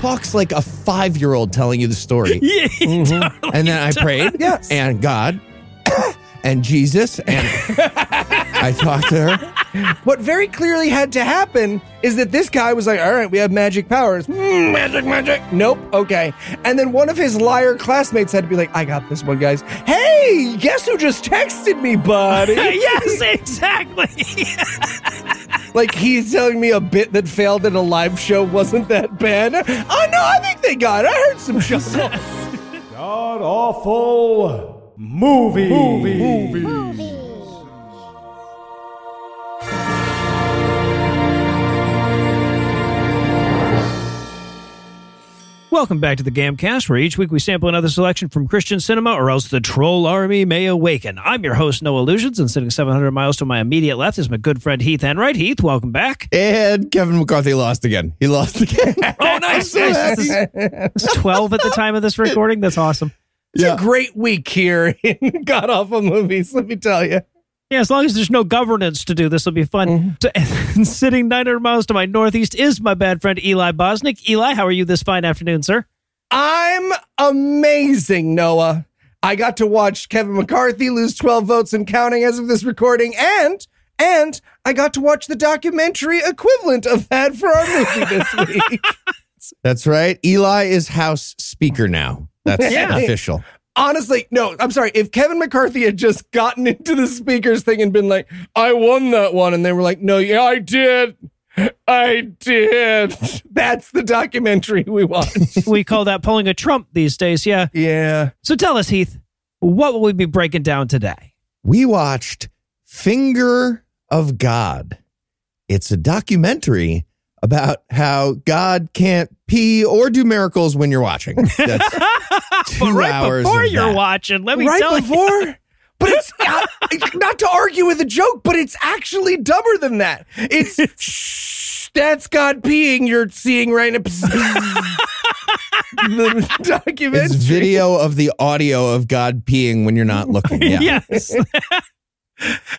Talks like a five year old telling you the story. Yeah, he totally and then I prayed, Yes. and God, and Jesus, and I talked to her. What very clearly had to happen is that this guy was like, all right, we have magic powers. Hmm, magic, magic. Nope. Okay. And then one of his liar classmates had to be like, I got this one, guys. Hey, guess who just texted me, buddy? yes, exactly. Like he's telling me a bit that failed at a live show wasn't that bad. Oh, no, I think they got it. I heard some chuckles. God awful movie. Movie. Welcome back to the Gamcast, where each week we sample another selection from Christian cinema, or else the troll army may awaken. I'm your host, Noah Lugeons, and sitting 700 miles to my immediate left is my good friend Heath Enright. Heath, welcome back. And Kevin McCarthy lost again. He lost again. Oh, nice. nice. This is- It's 12 at the time of this recording. That's awesome. It's a great week here in God Awful Movies, let me tell you. Yeah, as long as there's no governance to do, this will be fun. Mm-hmm. So- and sitting 900 miles to my northeast is my bad friend Eli Bosnick. Eli, how are you this fine afternoon, sir? I'm amazing, Noah. I got to watch Kevin McCarthy lose 12 votes and counting as of this recording, and and I got to watch the documentary equivalent of that for our movie this week. That's right. Eli is House Speaker now. That's Yeah. official. Honestly, no, I'm sorry. If Kevin McCarthy had just gotten into the speakers thing and been like, I won that one, and they were like, No, yeah, I did. I did. That's the documentary we want. we call that pulling a Trump these days. Yeah. yeah. So tell us, Heath, what will we be breaking down today? We watched Finger of God. It's a documentary about how God can't pee or do miracles when you're watching. That's two but right hours before of you're that. watching, let me right tell you. before. But it's not, not to argue with a joke, but it's actually dumber than that. It's shh, that's God peeing you're seeing right now. the documentary. It's video of the audio of God peeing when you're not looking. Yeah. yes.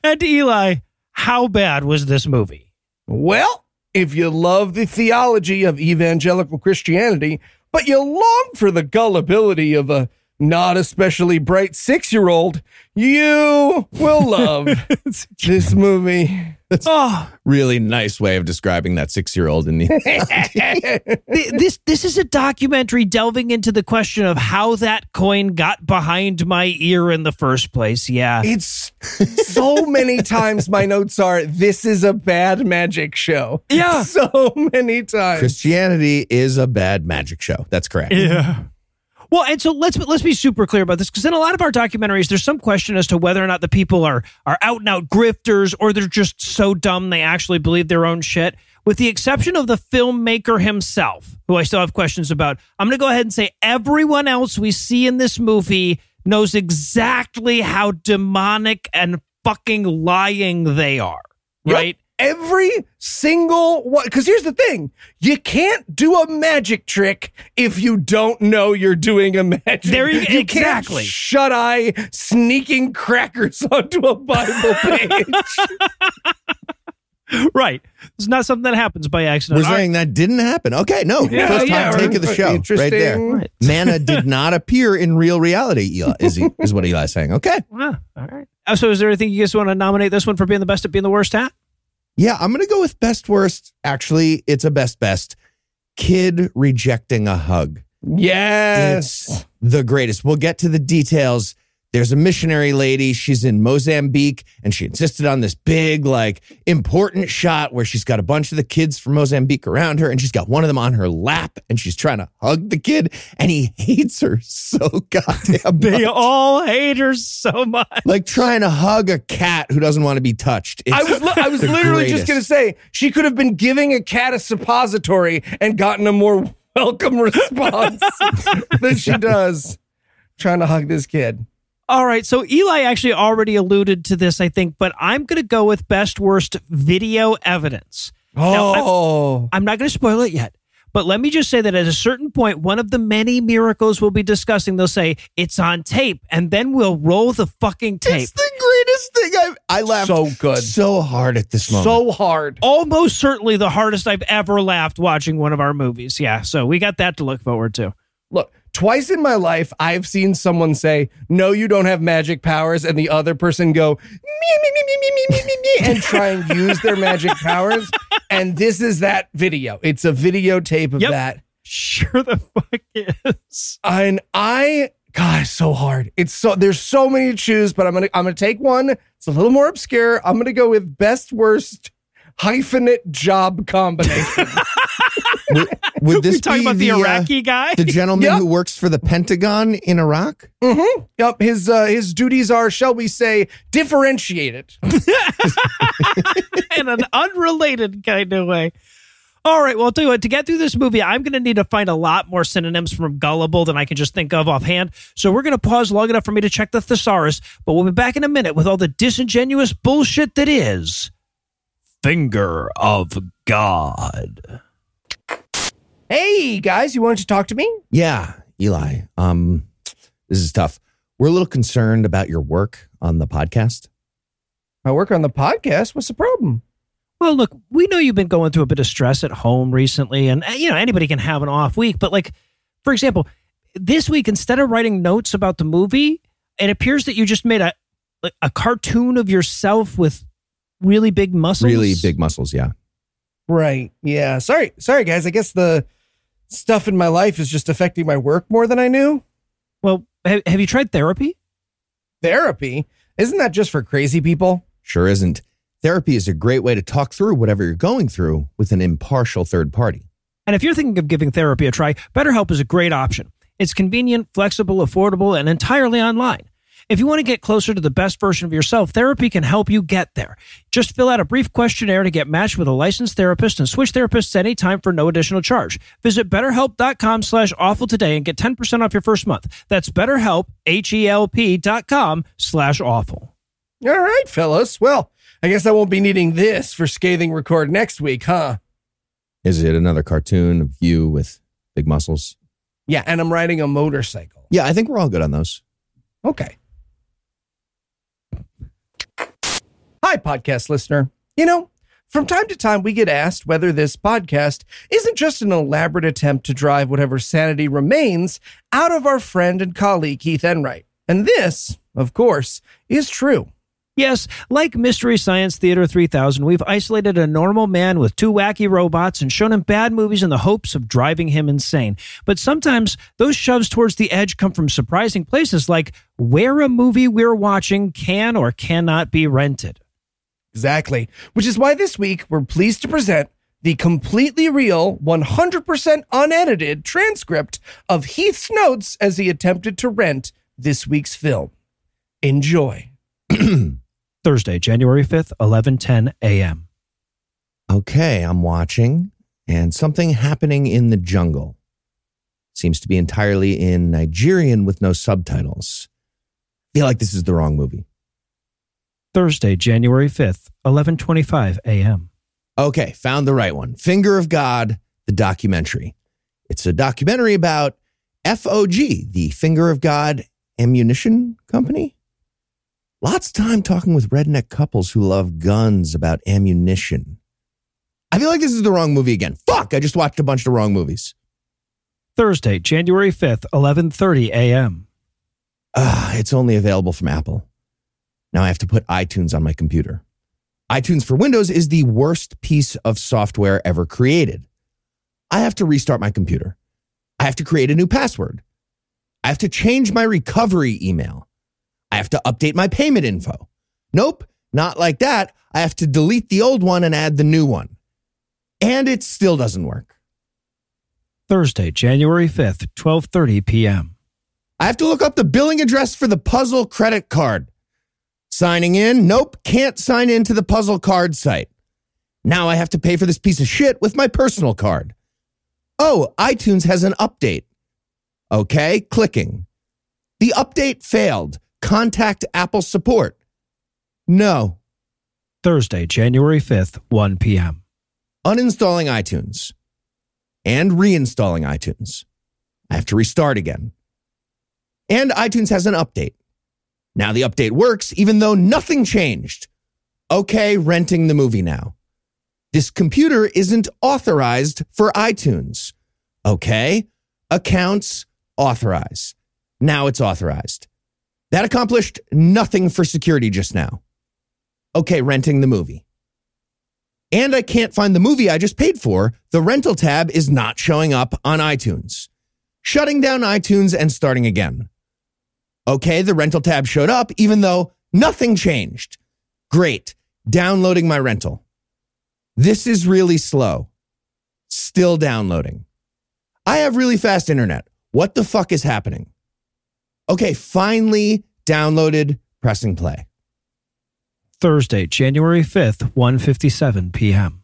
and Eli, how bad was this movie? Well, if you love the theology of evangelical Christianity, but you long for the gullibility of a not especially bright six year old, you will love this movie. Oh, Really nice way of describing that six year old in the. this this is a documentary delving into the question of how that coin got behind my ear in the first place. Yeah. It's so many times my notes are this is a bad magic show. Yeah. So many times. Christianity is a bad magic show. That's correct. Yeah. Well, and so let's let's be super clear about this because in a lot of our documentaries, there's some question as to whether or not the people are are out and out grifters or they're just so dumb they actually believe their own shit. With the exception of the filmmaker himself, who I still have questions about, I'm going to go ahead and say everyone else we see in this movie knows exactly how demonic and fucking lying they are. Yep. Right? Every single one. Because here's the thing you can't do a magic trick if you don't know you're doing a magic There you- you exactly. Can't shut eye sneaking crackers onto a Bible page. Right. It's not something that happens by accident. We're All right. saying that didn't happen. Okay, no. Yeah, First yeah, time take of the right. show. Right there. Right. Manna did not appear in real reality, Eli, is, he, is what Eli's saying. Okay. Ah, all right. Uh, So, is there anything you guys want to nominate this one for being the best at being the worst at? Yeah, I'm going to go with best worst. Actually, it's a best best. Kid rejecting a hug. yes. It's the greatest. We'll get to the details. There's a missionary lady. She's in Mozambique and she insisted on this big, like, important shot where she's got a bunch of the kids from Mozambique around her and she's got one of them on her lap and she's trying to hug the kid and he hates her so goddamn They much. all hate her so much. like trying to hug a cat who doesn't want to be touched. It's I was li- I was literally greatest. just gonna say she could have been giving a cat a suppository and gotten a more welcome response than she does trying to hug this kid. All right. So Eli actually already alluded to this, I think, but I'm going to go with best worst video evidence. Now, I'm- Oh, I'm not going to spoil it yet, but let me just say that at a certain point, one of the many miracles we'll be discussing, they'll say it's on tape, and then we'll roll the fucking tape. It's the greatest thing I've I laughed so good, so hard at this moment. so hard. Almost certainly the hardest I've ever laughed watching one of our movies. Yeah. So we got that to look forward to. Look, twice in my life, I've seen someone say, "No, you don't have magic powers," and the other person go, "Me, me, me, me, me, me, me, me, me," and try and use their magic powers. And this is that video. It's a videotape of Yep. that. Sure the fuck is. And I, God, it's so hard. It's so there's so many to choose, but I'm gonna I'm gonna take one. It's a little more obscure. I'm gonna go with best worst hyphenate job combination. Would, would this we talking about the, uh, Iraqi guy? the gentleman Yep. who works for the Pentagon in Iraq? mm-hmm. Yep. His uh, his duties are, shall we say, differentiated. in an unrelated kind of way. All right, well, I'll tell you what, to get through this movie, I'm going to need to find a lot more synonyms from gullible than I can just think of offhand. So we're going to pause long enough for me to check the thesaurus, but we'll be back in a minute with all the disingenuous bullshit that is Finger of God. Hey guys, you wanted to talk to me? Yeah, Eli. Um, this is tough. We're a little concerned about your work on the podcast. I work on the podcast. What's the problem? Well, look, we know you've been going through a bit of stress at home recently, and uh, you know anybody can have an off week. But like, for example, this week instead of writing notes about the movie, it appears that you just made a like a cartoon of yourself with really big muscles. Really big muscles, yeah. Right. Yeah. Sorry. Sorry, guys. I guess the stuff in my life is just affecting my work more than I knew. Well, have, have you tried therapy? Therapy isn't that just for crazy people? Sure isn't. Therapy is a great way to talk through whatever you're going through with an impartial third party. And if you're thinking of giving therapy a try, BetterHelp is a great option. It's convenient, flexible, affordable, and entirely online. If you want to get closer to the best version of yourself, therapy can help you get there. Just fill out a brief questionnaire to get matched with a licensed therapist and switch therapists anytime for no additional charge. Visit betterhelp.com slash awful today and get 10% off your first month. That's betterhelp, H-E-L-P dot com slash awful. All right, fellas. Well, I guess I won't be needing this for scathing record next week, huh? Is it another cartoon of you with big muscles? Yeah, and I'm riding a motorcycle. Yeah, I think we're all good on those. Okay. Hi, podcast listener. You know, from time to time, we get asked whether this podcast isn't just an elaborate attempt to drive whatever sanity remains out of our friend and colleague Heath Enright. And this, of course, is true. Yes, like Mystery Science Theater 3000, we've isolated a normal man with two wacky robots and shown him bad movies in the hopes of driving him insane. But sometimes those shoves towards the edge come from surprising places like where a movie we're watching can or cannot be rented. Exactly. Which is why this week we're pleased to present the completely real, 100% unedited transcript of Heath's notes as he attempted to rent this week's film. Enjoy. Thursday, January 5th, 11:10 a.m. Okay, I'm watching, and something happening in the jungle. Seems to be entirely in Nigerian with no subtitles. Feel like this is the wrong movie. Thursday, January 5th, 11:25 a.m. Okay, found the right one. Finger of God, the documentary. It's a documentary about FOG, the Finger of God Ammunition Company. Lots of time talking with redneck couples who love guns about ammunition. I feel like this is the wrong movie again. Fuck, I just watched a bunch of wrong movies. Thursday, January 5th, 11:30 a.m. Ah, it's only available from Apple. Now I have to put iTunes on my computer. iTunes for Windows is the worst piece of software ever created. I have to restart my computer. I have to create a new password. I have to change my recovery email. I have to update my payment info. Nope, not like that. I have to delete the old one and add the new one. And it still doesn't work. Thursday, January 5th, 12:30 p.m. I have to look up the billing address for the puzzle credit card. Signing in, nope, can't sign into the puzzle card site. Now I have to pay for this piece of shit with my personal card. Oh, iTunes has an update. Okay, clicking. The update failed. Contact Apple support. No. Thursday, January 5th, 1 p.m. Uninstalling iTunes and reinstalling iTunes. I have to restart again. And iTunes has an update. Now the update works even though nothing changed. Okay, renting the movie now. This computer isn't authorized for iTunes. Okay, accounts authorize. Now it's authorized. That accomplished nothing for security just now. Okay, renting the movie. And I can't find the movie I just paid for. The rental tab is not showing up on iTunes. Shutting down iTunes and starting again. Okay, the rental tab showed up even though nothing changed. Great. Downloading my rental. This is really slow. Still downloading. I have really fast internet. What the fuck is happening? Okay, finally downloaded, pressing play. Thursday, January 5th, 1:57 p.m.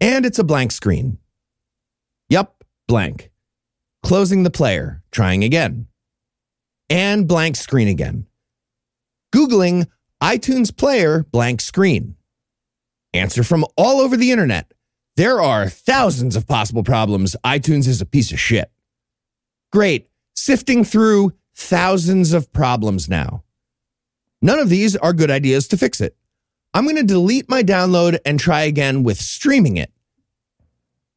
And it's a blank screen. Yup, blank. Closing the player, trying again. And blank screen again. Googling iTunes Player blank screen. Answer from all over the internet. There are thousands of possible problems. iTunes is a piece of shit. Great. Sifting through thousands of problems now. None of these are good ideas to fix it. I'm going to delete my download and try again with streaming it.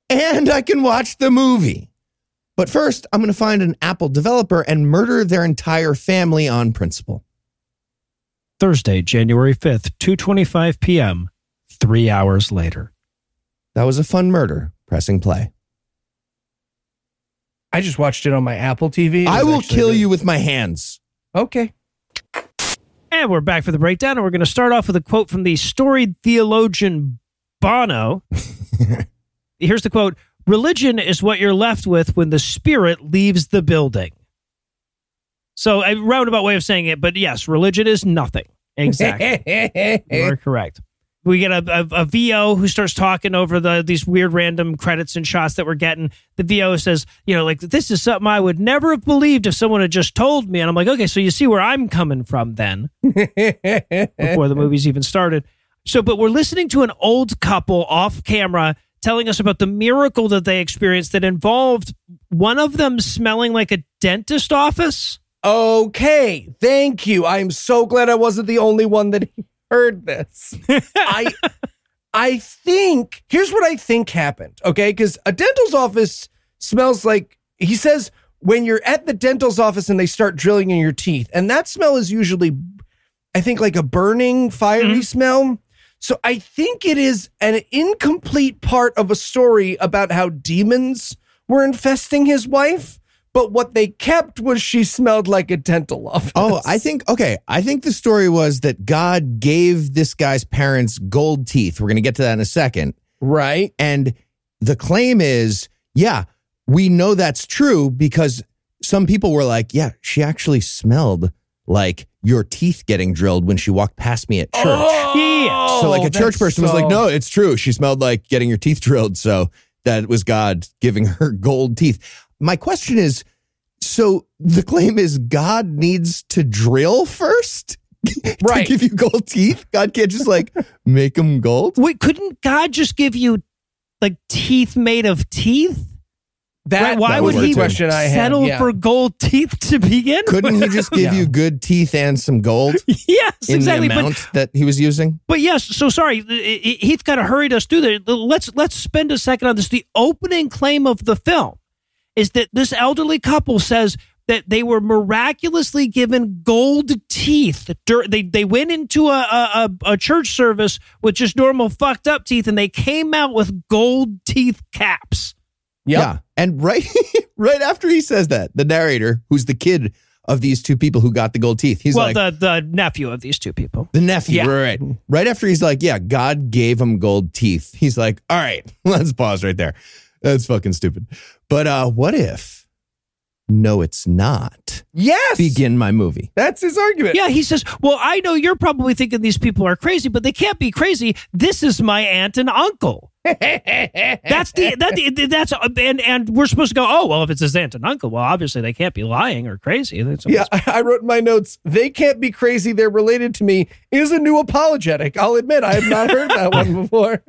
And I can watch the movie. But first, I'm going to find an Apple developer and murder their entire family on principle. Thursday, January 5th, 2:25 p.m. 3 hours later. That was a fun murder. Pressing play. I just watched it on my Apple TV. I will kill really- you with my hands. Okay. And we're back for the breakdown, and we're going to start off with a quote from the storied theologian Bono. Here's the quote Religion is what you're left with when the spirit leaves the building. So, a roundabout way of saying it, but yes, religion is nothing. Exactly. you are correct. We get a, a, a VO who starts talking over the these weird random credits and shots that we're getting. The VO says, you know, like this is something I would never have believed if someone had just told me. And I'm like, okay, so you see where I'm coming from then before the movie's even started. So, but we're listening to an old couple off camera telling us about the miracle that they experienced that involved one of them smelling like a dentist office. Okay, thank you. I'm so glad I wasn't the only one that heard this. I I think here's what I think happened, okay? Cuz a dental's office smells like he says when you're at the dental's office and they start drilling in your teeth. And that smell is usually I think like a burning fiery mm-hmm. smell. So I think it is an incomplete part of a story about how demons were infesting his wife. But what they kept was she smelled like a dental office. Oh, I think, okay. I think the story was that God gave this guy's parents gold teeth. We're going to get to that in a second. right. And the claim is, yeah, we know that's true because some people were like, yeah, she actually smelled like your teeth getting drilled when she walked past me at church. Oh, So like a oh, church Oh, that's person was like, no, it's true. She smelled like getting your teeth drilled. So that was God giving her gold teeth. My question is, so the claim is God needs to drill first Right. to give you gold teeth? God can't just like make them gold? Wait, couldn't God just give you like teeth made of teeth? That, Right, why that would he question I had. settle yeah. for gold teeth to begin? Couldn't he just give Yeah. you good teeth and some gold yes, in exactly. the But amount that he was using? But yes, so sorry, I- I- Heath kind of hurried us through there. Let's let's spend a second on this. The opening claim of the film is that this elderly couple says that they were miraculously given gold teeth. They they went into a a, a a church service with just normal fucked up teeth, and they came out with gold teeth caps. Yep. Yeah. And right right after he says that, the narrator, who's the kid of these two people who got the gold teeth. He's well, like, the the nephew of these two people. The nephew, Yeah. right, right. Right after he's like, yeah, God gave him gold teeth. He's like, all right, let's pause right there. That's fucking stupid. But uh, what if? No, it's not. Yes. Begin my movie. That's his argument. Yeah, he says, "Well, I know you're probably thinking these people are crazy, but they can't be crazy. This is my aunt and uncle." that's the that that's and and we're supposed to go. Oh well, if it's his aunt and uncle, well, obviously they can't be lying or crazy. Yeah, I wrote in my notes, they can't be crazy. They're related to me is a new apologetic. I'll admit, I have not heard that one before.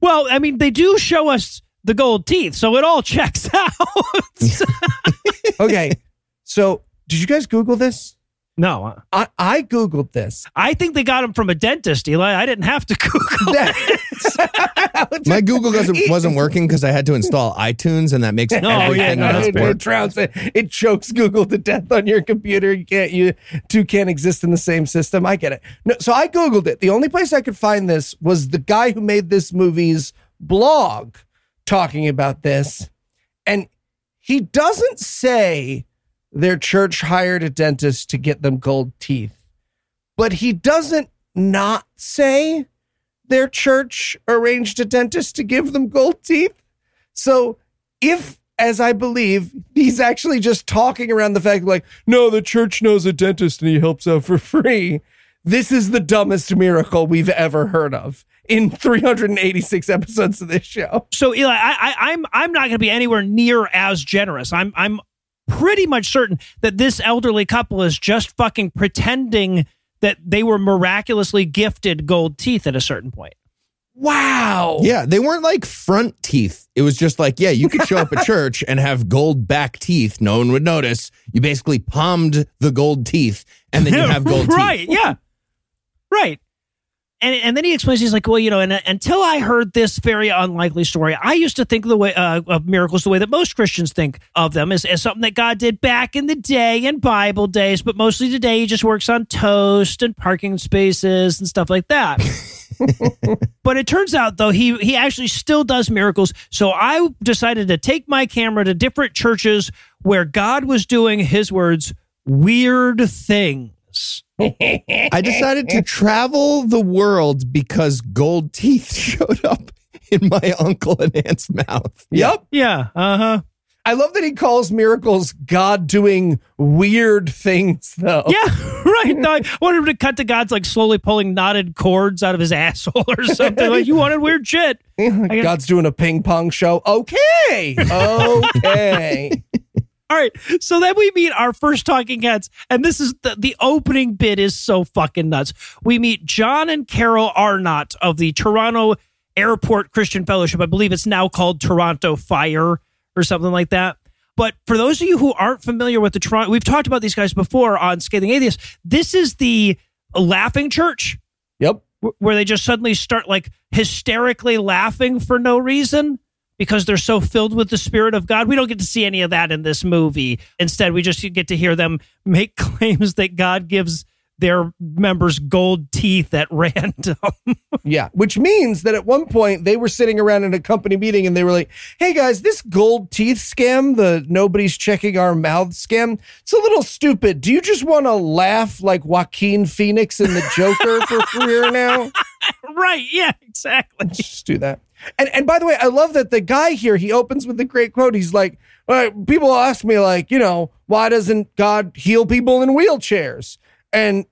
Well, I mean, they do show us the gold teeth, so it all checks out. Okay. So, did you guys Google this? No, uh, I, I Googled this. I think they got him from a dentist, Eli. I didn't have to Google. it. My Google doesn't wasn't working because I had to install iTunes, and that makes Oh, yeah, no, on that's it, sport. it drowns it. It chokes Google to death on your computer. You can't you two can't exist in the same system. I get it. No, so I Googled it. The only place I could find this was the guy who made this movie's blog talking about this. And he doesn't say their church hired a dentist to get them gold teeth, but he doesn't not say their church arranged a dentist to give them gold teeth. So if, as I believe, he's actually just talking around the fact like, no, the church knows a dentist and he helps out for free. This is the dumbest miracle we've ever heard of in 386 episodes of this show. So Eli, I, I, I'm I'm not going to be anywhere near as generous. I'm I'm pretty much certain that this elderly couple is just fucking pretending that they were miraculously gifted gold teeth at a certain point. Wow. Yeah, they weren't like front teeth. It was just like, yeah, you could show up at church and have gold back teeth. No one would notice. You basically palmed the gold teeth, and then you have gold right? teeth. Right. Yeah, right. And and then he explains he's like, well, you know, and uh, until I heard this very unlikely story, I used to think the way uh, of miracles the way that most Christians think of them as, as something that God did back in the day in Bible days, but mostly today he just works on toast and parking spaces and stuff like that. but it turns out though he he actually still does miracles. So I decided to take my camera to different churches where God was doing his words weird things. I decided to travel the world because gold teeth showed up in my uncle and aunt's mouth. Yep. Yeah, uh-huh. I love that he calls miracles God doing weird things, though. Yeah, right. No, I wanted him to cut to God's like slowly pulling knotted cords out of his asshole or something. like you wanted weird shit. God's doing a ping pong show. Okay. Okay. All right. So then we meet our first talking heads, and this is the, the opening bit is so fucking nuts. We meet John and Carol Arnott of the Toronto Airport Christian Fellowship. I believe it's now called Toronto Fire or something like that. But for those of you who aren't familiar with the Toronto, we've talked about these guys before on Scathing Atheist. This is the laughing church yep. where they just suddenly start like hysterically laughing for no reason because they're so filled with the spirit of God. We don't get to see any of that in this movie. Instead, we just get to hear them make claims that God gives their members gold teeth at random. Yeah. Which means that at one point they were sitting around in a company meeting and they were like, hey guys, this gold teeth scam, the nobody's checking our mouth scam, it's a little stupid. Do you just want to laugh like Joaquin Phoenix in the Joker for career now? right. Yeah, exactly. Let's just do that. And and by the way, I love that the guy here, he opens with a great quote. He's like, right, people ask me, like, you know, why doesn't God heal people in wheelchairs? And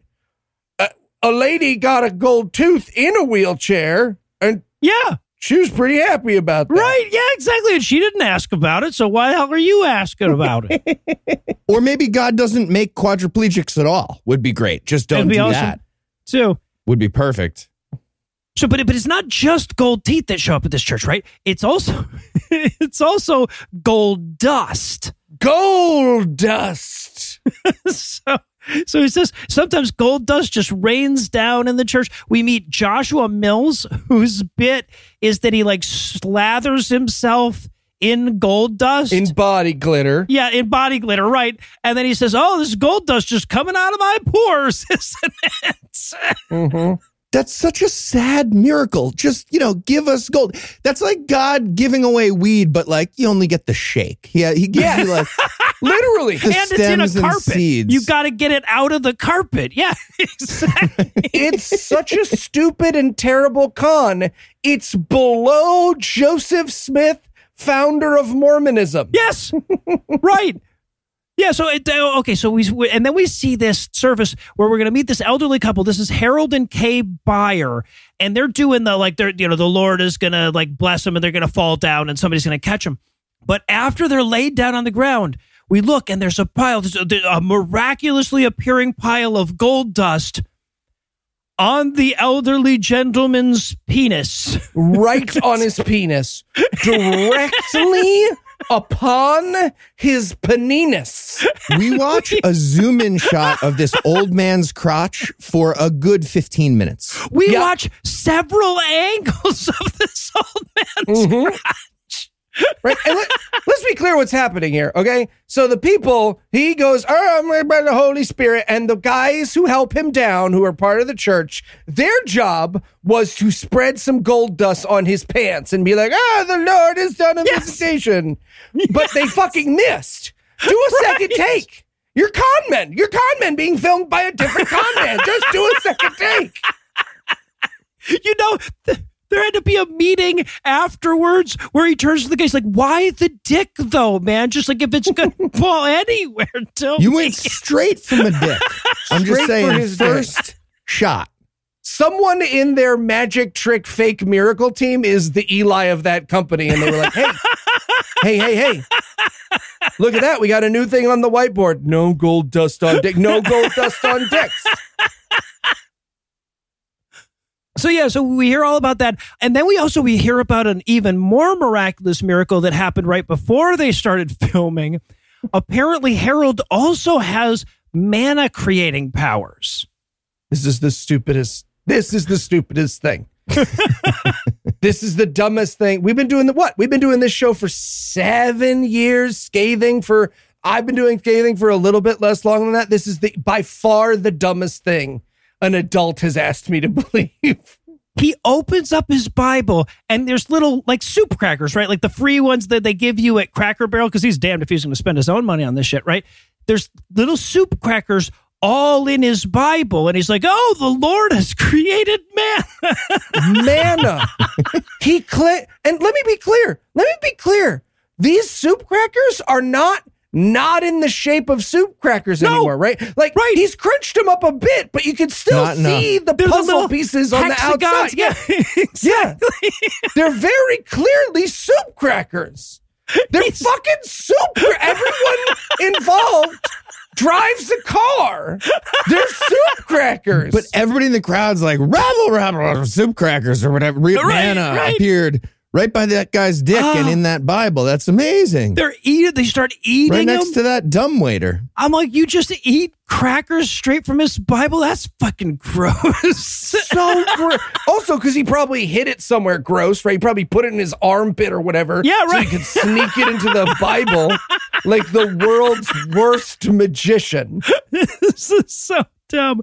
a, a lady got a gold tooth in a wheelchair, and Yeah. she was pretty happy about that. Right. Yeah, exactly. And she didn't ask about it. So why the hell are you asking about it? Or maybe God doesn't make quadriplegics at all. Would be great. Just don't That'd be do awesome. that. Too. Would be perfect. So, but but it's not just gold teeth that show up at this church, right? It's also it's also gold dust. Gold dust. so so he says sometimes gold dust just rains down in the church. We meet Joshua Mills, whose bit is that he like slathers himself in gold dust. In body glitter. yeah, in body glitter, right? And then he says, "Oh, this gold dust just coming out of my pores, isn't it?" Mm-hmm. That's such a sad miracle. Just, you know, give us gold. That's like God giving away weed, but like you only get the shake. Yeah, he gives you like Literally. The and it's in a carpet. seeds. You got to get it out of the carpet. Yeah, exactly. it's such a stupid and terrible con. It's below Joseph Smith, founder of Mormonism. yes, right. Yeah. So it, uh, okay. So we and then we see this service where we're going to meet this elderly couple. This is Harold and Kay Byer, and they're doing the like they're you know the Lord is going to like bless them and they're going to fall down and somebody's going to catch them. But after they're laid down on the ground, we look and there's a pile, there's a, there's a miraculously appearing pile of gold dust on the elderly gentleman's penis. right on his penis, directly upon his penis. we watch a zoom in shot of this old man's crotch for a good 15 minutes. We Yeah. watch several angles of this old man's Mhm. Right. And let, us be clear what's happening here. Okay. So the people, he goes, oh, I'm led by the Holy Spirit. And the guys who help him down, who are part of the church, their job was to spread some gold dust on his pants and be like, ah, the Lord has done a Yes. visitation. But they fucking missed. Do a second Right. take. You're con men. You're con men being filmed by a different con man. Just do a second take. You know, th- there had to be a meeting afterwards where he turns to the guy. He's like, "Why the dick, though, man? Just like if it's gonna fall anywhere, tell You me." went straight from a dick. I'm just saying, his dick. first shot. someone in their magic trick fake miracle team is the Eli of that company. And they were like, hey, hey, hey, hey. Look at that. We got a new thing on the whiteboard. No gold dust on dick. No gold dust on dicks. So yeah, so we hear all about that, and then we also we hear about an even more miraculous miracle that happened right before they started filming. Apparently, Harold also has manna creating powers. This is the stupidest. This is the stupidest thing. this is the dumbest thing. We've been doing the what? We've been doing this show for seven years, scathing for. I've been doing scathing for a little bit less long than that. This is the by far the dumbest thing an adult has asked me to believe. he opens up his Bible and there's little like soup crackers, right? Like the free ones that they give you at Cracker Barrel because he's damned if he's going to spend his own money on this shit, right? There's little soup crackers all in his Bible, and he's like, "Oh, the Lord has created man." Manna. he clear and let me be clear. Let me be clear. These soup crackers are not not in the shape of soup crackers No. anymore, right? Like Right. he's crunched them up a bit, but you can still Not see the They're puzzle pieces on the outside. Yeah. Yeah, Yeah. They're very clearly soup crackers. They're He's- fucking soup. Everyone involved drives a car. They're soup crackers. But everybody in the crowd's like, rabble, rabble, soup crackers or whatever. Right, manna right. appeared right by that guy's dick and Ah. in that Bible. That's amazing. They're eating. They start eating Right next them. to that dumb waiter. I'm like, you just eat crackers straight from his Bible? That's fucking gross. so gross. Also, because he probably hid it somewhere gross, right? He probably put it in his armpit or whatever. Yeah, right. So he could sneak it into the Bible like the world's worst magician. this is so dumb.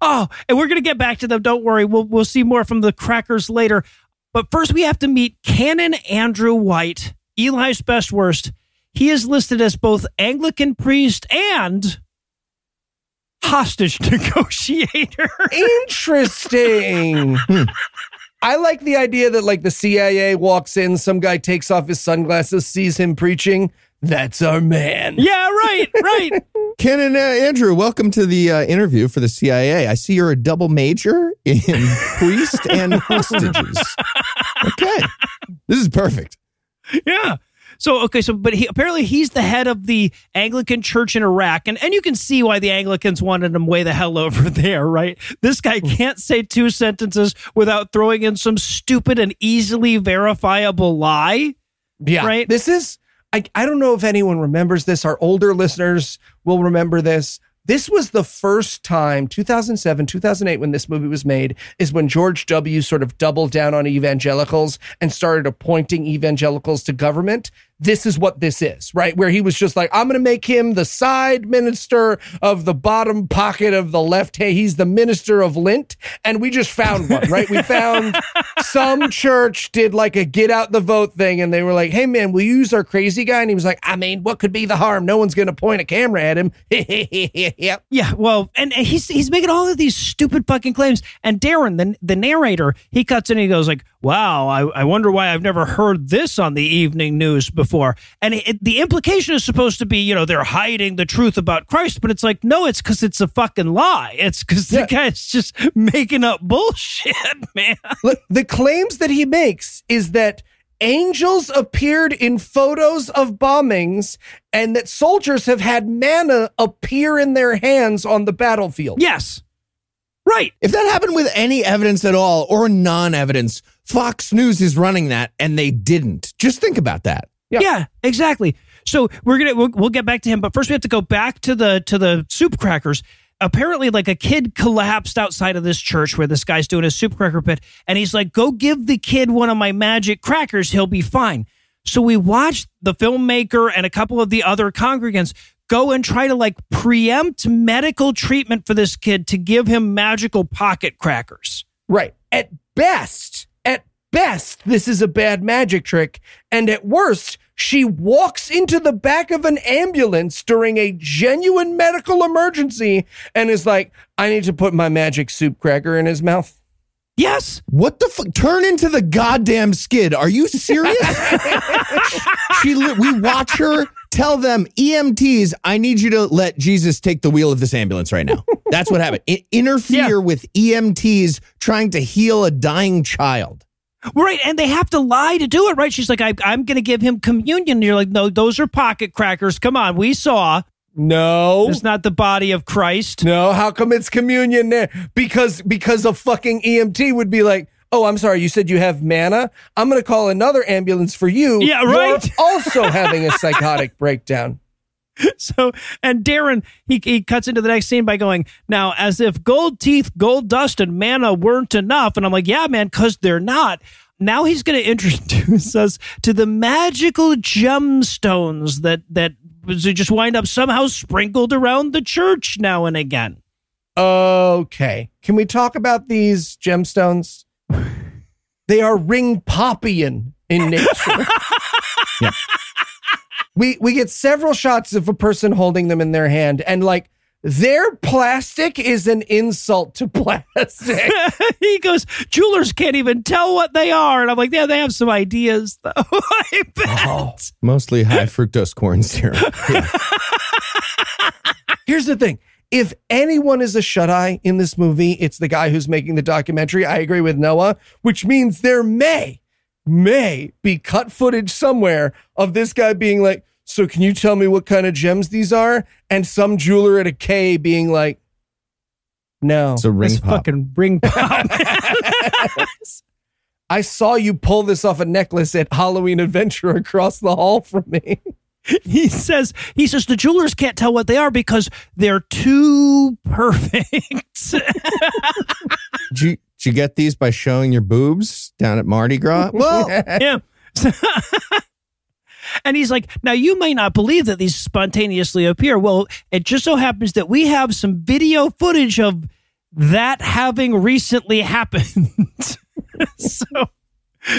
Oh, and we're gonna get back to them. Don't worry. We'll we'll see more from the crackers later. But first, we have to meet Canon Andrew White, Eli's best worst. He is listed as both Anglican priest and hostage negotiator. Interesting. Hmm. I like the idea that like the CIA walks in, some guy takes off his sunglasses, sees him preaching. That's our man. yeah, right, right. Ken and uh, Andrew, welcome to the uh, interview for the CIA. I see you're a double major in priest and hostages. Okay. This is perfect. Yeah. So okay, so but he apparently he's the head of the Anglican Church in Iraq, and and you can see why the Anglicans wanted him way the hell over there, right? This guy can't say two sentences without throwing in some stupid and easily verifiable lie. Yeah. Right? This is, I, I don't know if anyone remembers this. Our older listeners will remember this. This was the first time, 2007, 2008, when this movie was made, is when George W. sort of doubled down on evangelicals and started appointing evangelicals to government. This is what this is, right? Where he was just like, I'm going to make him the side minister of the bottom pocket of the left hand. He's the minister of lint. And we just found one, right? We found some church did like a get out the vote thing and they were like, hey man, will you use our crazy guy? And he was like, I mean, what could be the harm? No one's going to point a camera at him. yep. Yeah, well, and, and he's he's making all of these stupid fucking claims. And Darren, the the narrator, he cuts in and he goes like, "Wow, I, I wonder why I've never heard this on the evening news before." And it, the implication is supposed to be, you know, they're hiding the truth about Christ, but it's like, no, it's because it's a fucking lie. It's because Yeah. the guy's just making up bullshit, man. Look, the claims that he makes is that angels appeared in photos of bombings and that soldiers have had manna appear in their hands on the battlefield. Yes, right. If that happened with any evidence at all or non evidence, Fox News is running that and they didn't. Just think about that. Yeah. Yeah. exactly. So we're gonna we'll, we'll get back to him, but first we have to go back to the to the soup crackers. Apparently, like a kid collapsed outside of this church where this guy's doing a soup cracker pit, and he's like, "Go give the kid one of my magic crackers; he'll be fine." So we watched the filmmaker and a couple of the other congregants go and try to like preempt medical treatment for this kid to give him magical pocket crackers. Right. At best, at best, this is a bad magic trick. And at worst, she walks into the back of an ambulance during a genuine medical emergency and is like, I need to put my magic soup cracker in his mouth. Yes, What the fuck? Turn into the goddamn skid. Are you serious? she, li- we watch her tell them EMTs, I need you to let Jesus take the wheel of this ambulance right now. That's what happened. I- interfere Yeah. with EMTs trying to heal a dying child. Right, and they have to lie to do it, right? She's like, I, I'm going to give him communion. And you're like, no, those are pocket crackers. Come on, we saw. No. It's not the body of Christ. No, how come it's communion there? Because because a fucking EMT would be like, "Oh, I'm sorry, you said you have manna. I'm going to call another ambulance for you. Yeah, You're right. also having a psychotic breakdown." So, and Darren, he, he cuts into the next scene by going, now, as if gold teeth, gold dust, and manna weren't enough. And I'm like, yeah, man, because they're not. Now he's going to introduce us to the magical gemstones that that just wind up somehow sprinkled around the church now and again. Okay. Can we talk about these gemstones? They are ring poppyan in nature. Yeah. We we get several shots of a person holding them in their hand and like their plastic is an insult to plastic. he goes, jewelers can't even tell what they are. And I'm like, yeah, they have some ideas, though. I bet. Oh, mostly high fructose corn syrup. Yeah. Here's the thing. If anyone is a shut eye in this movie, it's the guy who's making the documentary. I agree with Noah, which means there may, may be cut footage somewhere of this guy being like, So can you tell me what kind of gems these are? And some jeweler at a K being like, No. It's a ring This pop. fucking ring pop. I saw you pull this off a necklace at Halloween Adventure across the hall from me. he says he says the jewelers can't tell what they are because they're too perfect. Did you, did you get these by showing your boobs down at Mardi Gras? Well, yeah. and he's like, now you may not believe that these spontaneously appear. Well, it just so happens that we have some video footage of that having recently happened. so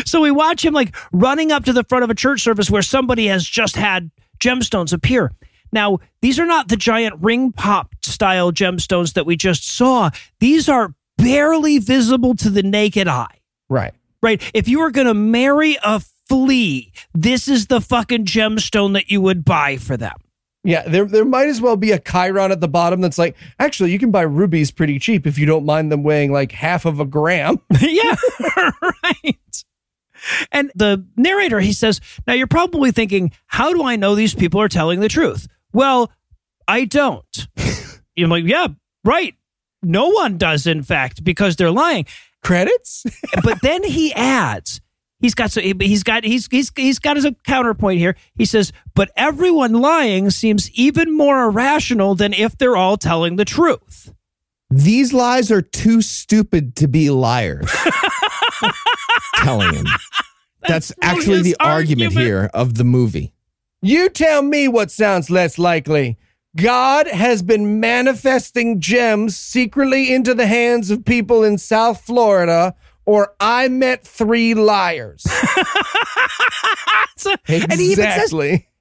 so we watch him like running up to the front of a church service where somebody has just had gemstones appear. Now, these are not the giant ring pop style gemstones that we just saw. These are barely visible to the naked eye Right. right? If you were going to marry a flea, this is the fucking gemstone that you would buy for them. Yeah, there there might as well be a chyron at the bottom that's like, actually, you can buy rubies pretty cheap if you don't mind them weighing like half of a gram. yeah, right. And the narrator, he says, Now you're probably thinking, how do I know these people are telling the truth? Well, I don't. You're like, yeah, right. No one does, in fact, because they're lying. Credits? but then he adds he's got so he's got he's he's he's got his counterpoint here he says but everyone lying seems even more irrational than if they're all telling the truth these lies are too stupid to be liars. Telling him. That's really actually the argument, argument. here of the movie. You tell me what sounds less likely. God has been manifesting gems secretly into the hands of people in South Florida, or I met three liars. So- And he even says,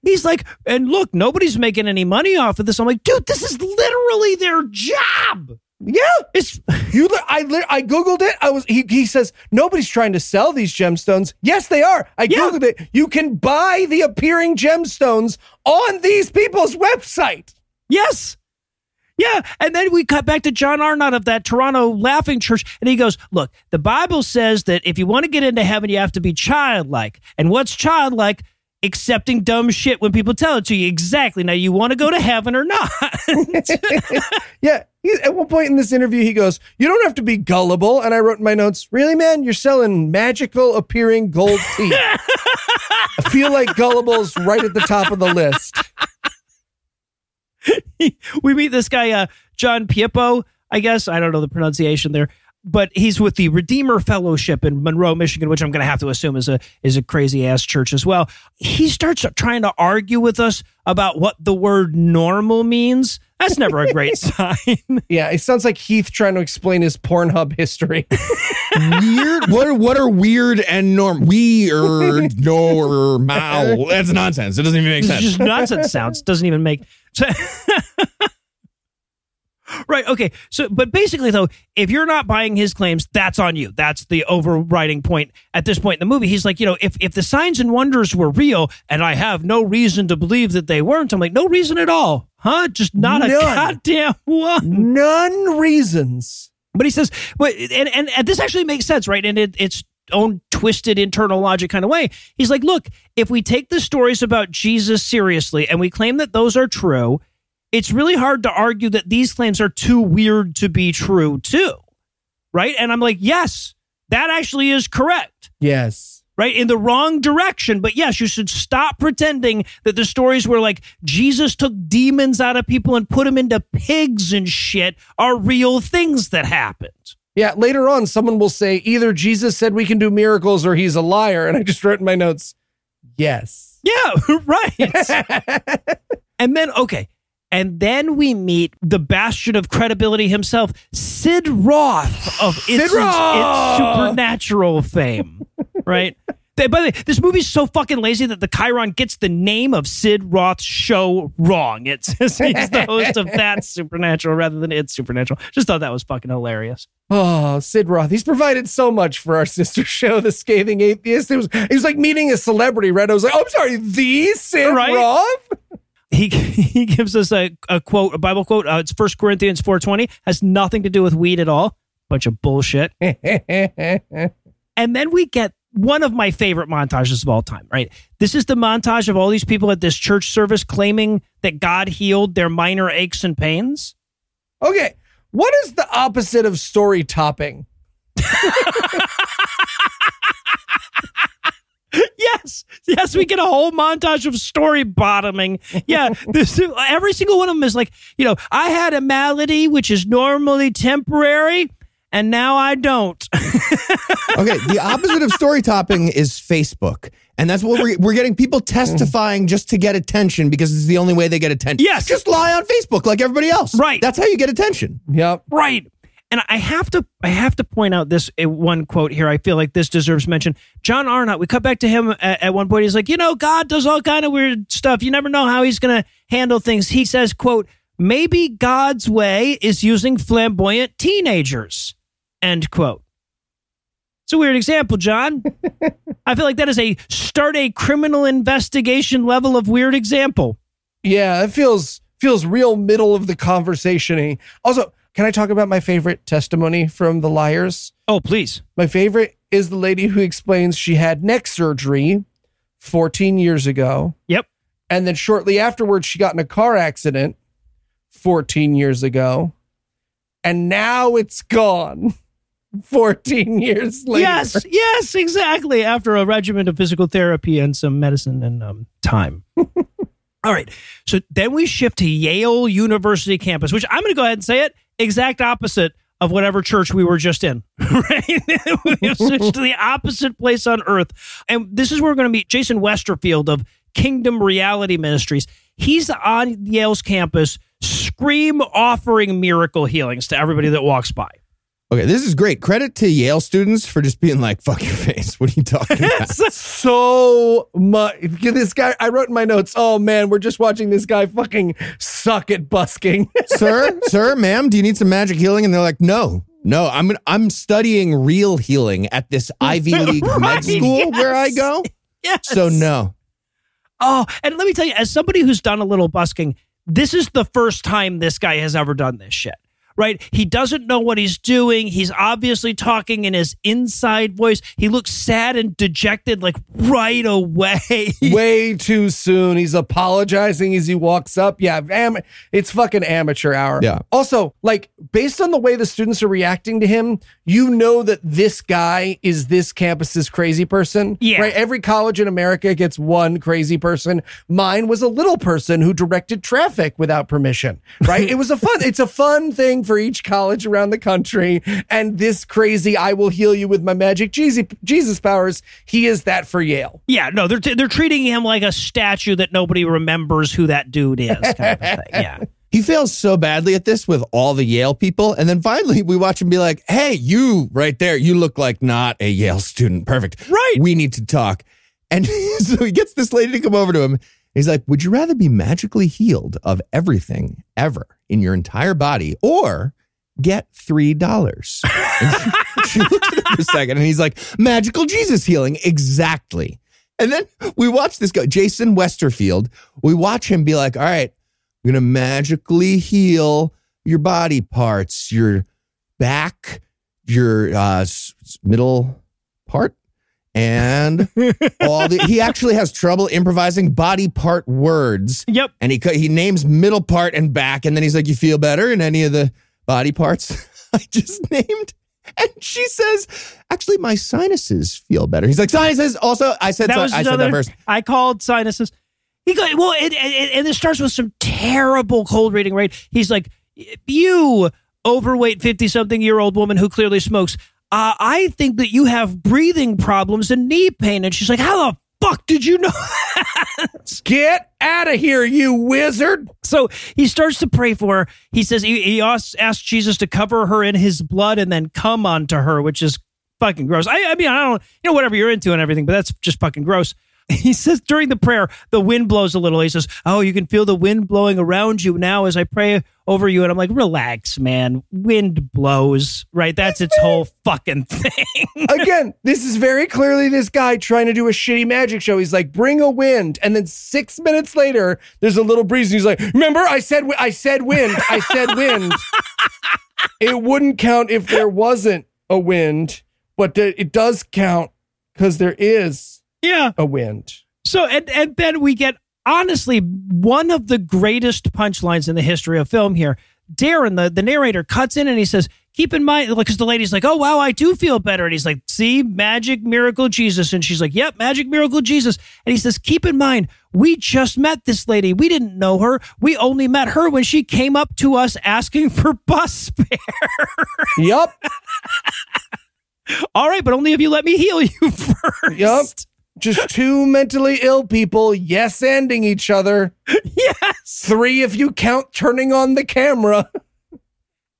he's like, and look, nobody's making any money off of this. I'm like, dude, this is literally their job. Yeah. It's You, I, I googled it. I was. He, he says nobody's trying to sell these gemstones. Yes, they are. I Yeah. googled it. You can buy the appearing gemstones on these people's website. Yes. Yeah. And then we cut back to John Arnott of that Toronto Laughing Church. And he goes, Look, the Bible says that if you want to get into heaven, you have to be childlike. And what's childlike? Accepting dumb shit when people tell it to you. Exactly. Now, you want to go to heaven or not? Yeah. At one point in this interview, he goes, "You don't have to be gullible." And I wrote in my notes, "Really, man? You're selling magical appearing gold teeth." I feel like gullible's right at the top of the list. we meet this guy, uh, John Piippo, I guess. I don't know the pronunciation there. But he's with the Redeemer Fellowship in Monroe, Michigan, which I'm going to have to assume is a is a crazy ass church as well. He starts trying to argue with us about what the word normal means. That's never a great sign. Yeah, it sounds like Heath trying to explain his Pornhub history. Weird. what are what are weird and norm? Weird normal. That's nonsense. It doesn't even make It's sense. just nonsense sounds. Doesn't even make Right. Okay. So, but basically, though, if you're not buying his claims, that's on you. That's the overriding point at this point in the movie. He's like, you know, if if the signs and wonders were real, and I have no reason to believe that they weren't, I'm like, no reason at all, huh? Just not a None. goddamn one. None reasons. But he says, but and, and and this actually makes sense, right? And it, its own twisted internal logic kind of way. He's like, look, if we take the stories about Jesus seriously and we claim that those are true, it's really hard to argue that these claims are too weird to be true too, right? And I'm like, yes, that actually is correct. Yes. Right in the wrong direction, but yes, you should stop pretending that the stories where like Jesus took demons out of people and put them into pigs and shit are real things that happened. Yeah, later on, someone will say either Jesus said we can do miracles or he's a liar. And I just wrote in my notes, yes. Yeah, right. and then, okay. And then we meet the bastion of credibility himself, Sid Roth of its, Roth! its supernatural fame, right? By the way, this movie's so fucking lazy that the chyron gets the name of Sid Roth's show wrong. It says he's the host of that supernatural rather than it's supernatural. Just thought that was fucking hilarious. Oh, Sid Roth. He's provided so much for our sister show, The Scathing Atheist. It was, it was like meeting a celebrity, right? I was like, oh, I'm sorry, the Sid Right? Roth? He he gives us a, a quote, a Bible quote. Uh, it's First Corinthians four twenty. Has nothing to do with weed at all. Bunch of bullshit. And then we get one of my favorite montages of all time. Right, this is the montage of all these people at this church service claiming that God healed their minor aches and pains. okay. What is the opposite of story topping? Yes, yes, we get a whole montage of story bottoming. Yeah, this every single one of them is like, you know, I had a malady which is normally temporary, and now I don't. okay, the opposite of story topping is Facebook. And that's what we're, we're getting people testifying just to get attention because it's the only way they get attention. Yes. Just lie on Facebook like everybody else. Right. That's how you get attention. Yep. Right. And I have to I have to point out this uh, one quote here. I feel like this deserves mention. John Arnott, we cut back to him at, at one point. He's like, you know, God does all kind of weird stuff. You never know how he's gonna handle things. He says, quote, maybe God's way is using flamboyant teenagers. End quote. It's a weird example, John. I feel like that is a start a criminal investigation level of weird example. Yeah, it feels feels real middle of the conversation. Also, can I talk about my favorite testimony from the liars? Oh, please. My favorite is the lady who explains she had neck surgery 14 years ago. Yep. And then shortly afterwards, she got in a car accident 14 years ago. And now it's gone 14 years later. Yes, yes, exactly. After a regimen of physical therapy and some medicine and um, time. All right. So then we shift to Yale University campus, which I'm going to go ahead and say it exact opposite of whatever church we were just in. Right? we have switched to the opposite place on earth. And this is where we're going to meet Jason Westerfield of Kingdom Reality Ministries. He's on Yale's campus, scream offering miracle healings to everybody that walks by. Okay, this is great. Credit to Yale students for just being like, fuck your face. What are you talking about? so much. This guy, I wrote in my notes, oh man, we're just watching this guy fucking suck at busking. sir, sir, ma'am, do you need some magic healing? And they're like, no, no, I'm I'm studying real healing at this Ivy League Right, med school yes. where I go. Yes. So no. Oh, and let me tell you, as somebody who's done a little busking, this is the first time this guy has ever done this shit. Right? He doesn't know what he's doing. He's obviously talking in his inside voice. He looks sad and dejected, like right away. Way too soon. He's apologizing as he walks up. Yeah, am- it's fucking amateur hour. Yeah. Also, like, based on the way the students are reacting to him, you know that this guy is this campus's crazy person. Yeah. Right? Every college in America gets one crazy person. Mine was a little person who directed traffic without permission. Right? it was a fun, it's a fun thing for each college around the country. And this crazy, I will heal you with my magic Jesus, Jesus powers, he is that for Yale. yeah, no, they're they're treating him like a statue that nobody remembers who that dude is. Kind of thing. Yeah. He fails so badly at this with all the Yale people. And then finally we watch him be like, hey, you right there, you look like not a Yale student. Perfect. Right. We need to talk. And so he gets this lady to come over to him. He's like, would you rather be magically healed of everything ever in your entire body or get $3? She, she looks at him for a second and he's like, magical Jesus healing. Exactly. And then we watch this guy, Jason Westerfield. We watch him be like, all right, I'm going to magically heal your body parts, your back, your uh, middle part, and all the. He actually has trouble improvising body part words, Yep. and he he names middle part and back, and then he's like, "You feel better in any of the body parts I just named?" And she says, "Actually, my sinuses feel better." He's like, "Sinuses." Also, I said That si- was I said that first. I called sinuses. He got well, it, it, and it starts with some terrible cold reading. Right? He's like, "You overweight fifty something year old woman who clearly smokes. Uh, I think that you have breathing problems and knee pain." And she's like, "How the fuck did you know?" Get out of here, you wizard. So he starts to pray for her. He says he, he asks, asks Jesus to cover her in his blood and then come onto her, which is fucking gross. I, I mean, I don't, you know, whatever you're into and everything, but that's just fucking gross. He says during the prayer, the wind blows a little. He says, Oh, you can feel the wind blowing around you now as I pray over you. And I'm like, Relax, man. Wind blows, right? That's its whole fucking thing. Again, this is very clearly this guy trying to do a shitty magic show. He's like, bring a wind. And then six minutes later, there's a little breeze. And he's like, remember, I said, I said wind. I said wind. it wouldn't count if there wasn't a wind, but it does count because there is yeah. a wind. So and and then we get honestly one of the greatest punchlines in the history of film here. Darren, the, the narrator, cuts in and he says, Keep in mind, because the lady's like, Oh, wow, I do feel better. And he's like, See, magic miracle Jesus. And she's like, Yep, magic miracle Jesus. And he says, Keep in mind, we just met this lady. We didn't know her. We only met her when she came up to us asking for bus fare. Yep. All right, but only if you let me heal you first. Yup. Just two mentally ill people yes ending each other. Yes. Three if you count turning on the camera.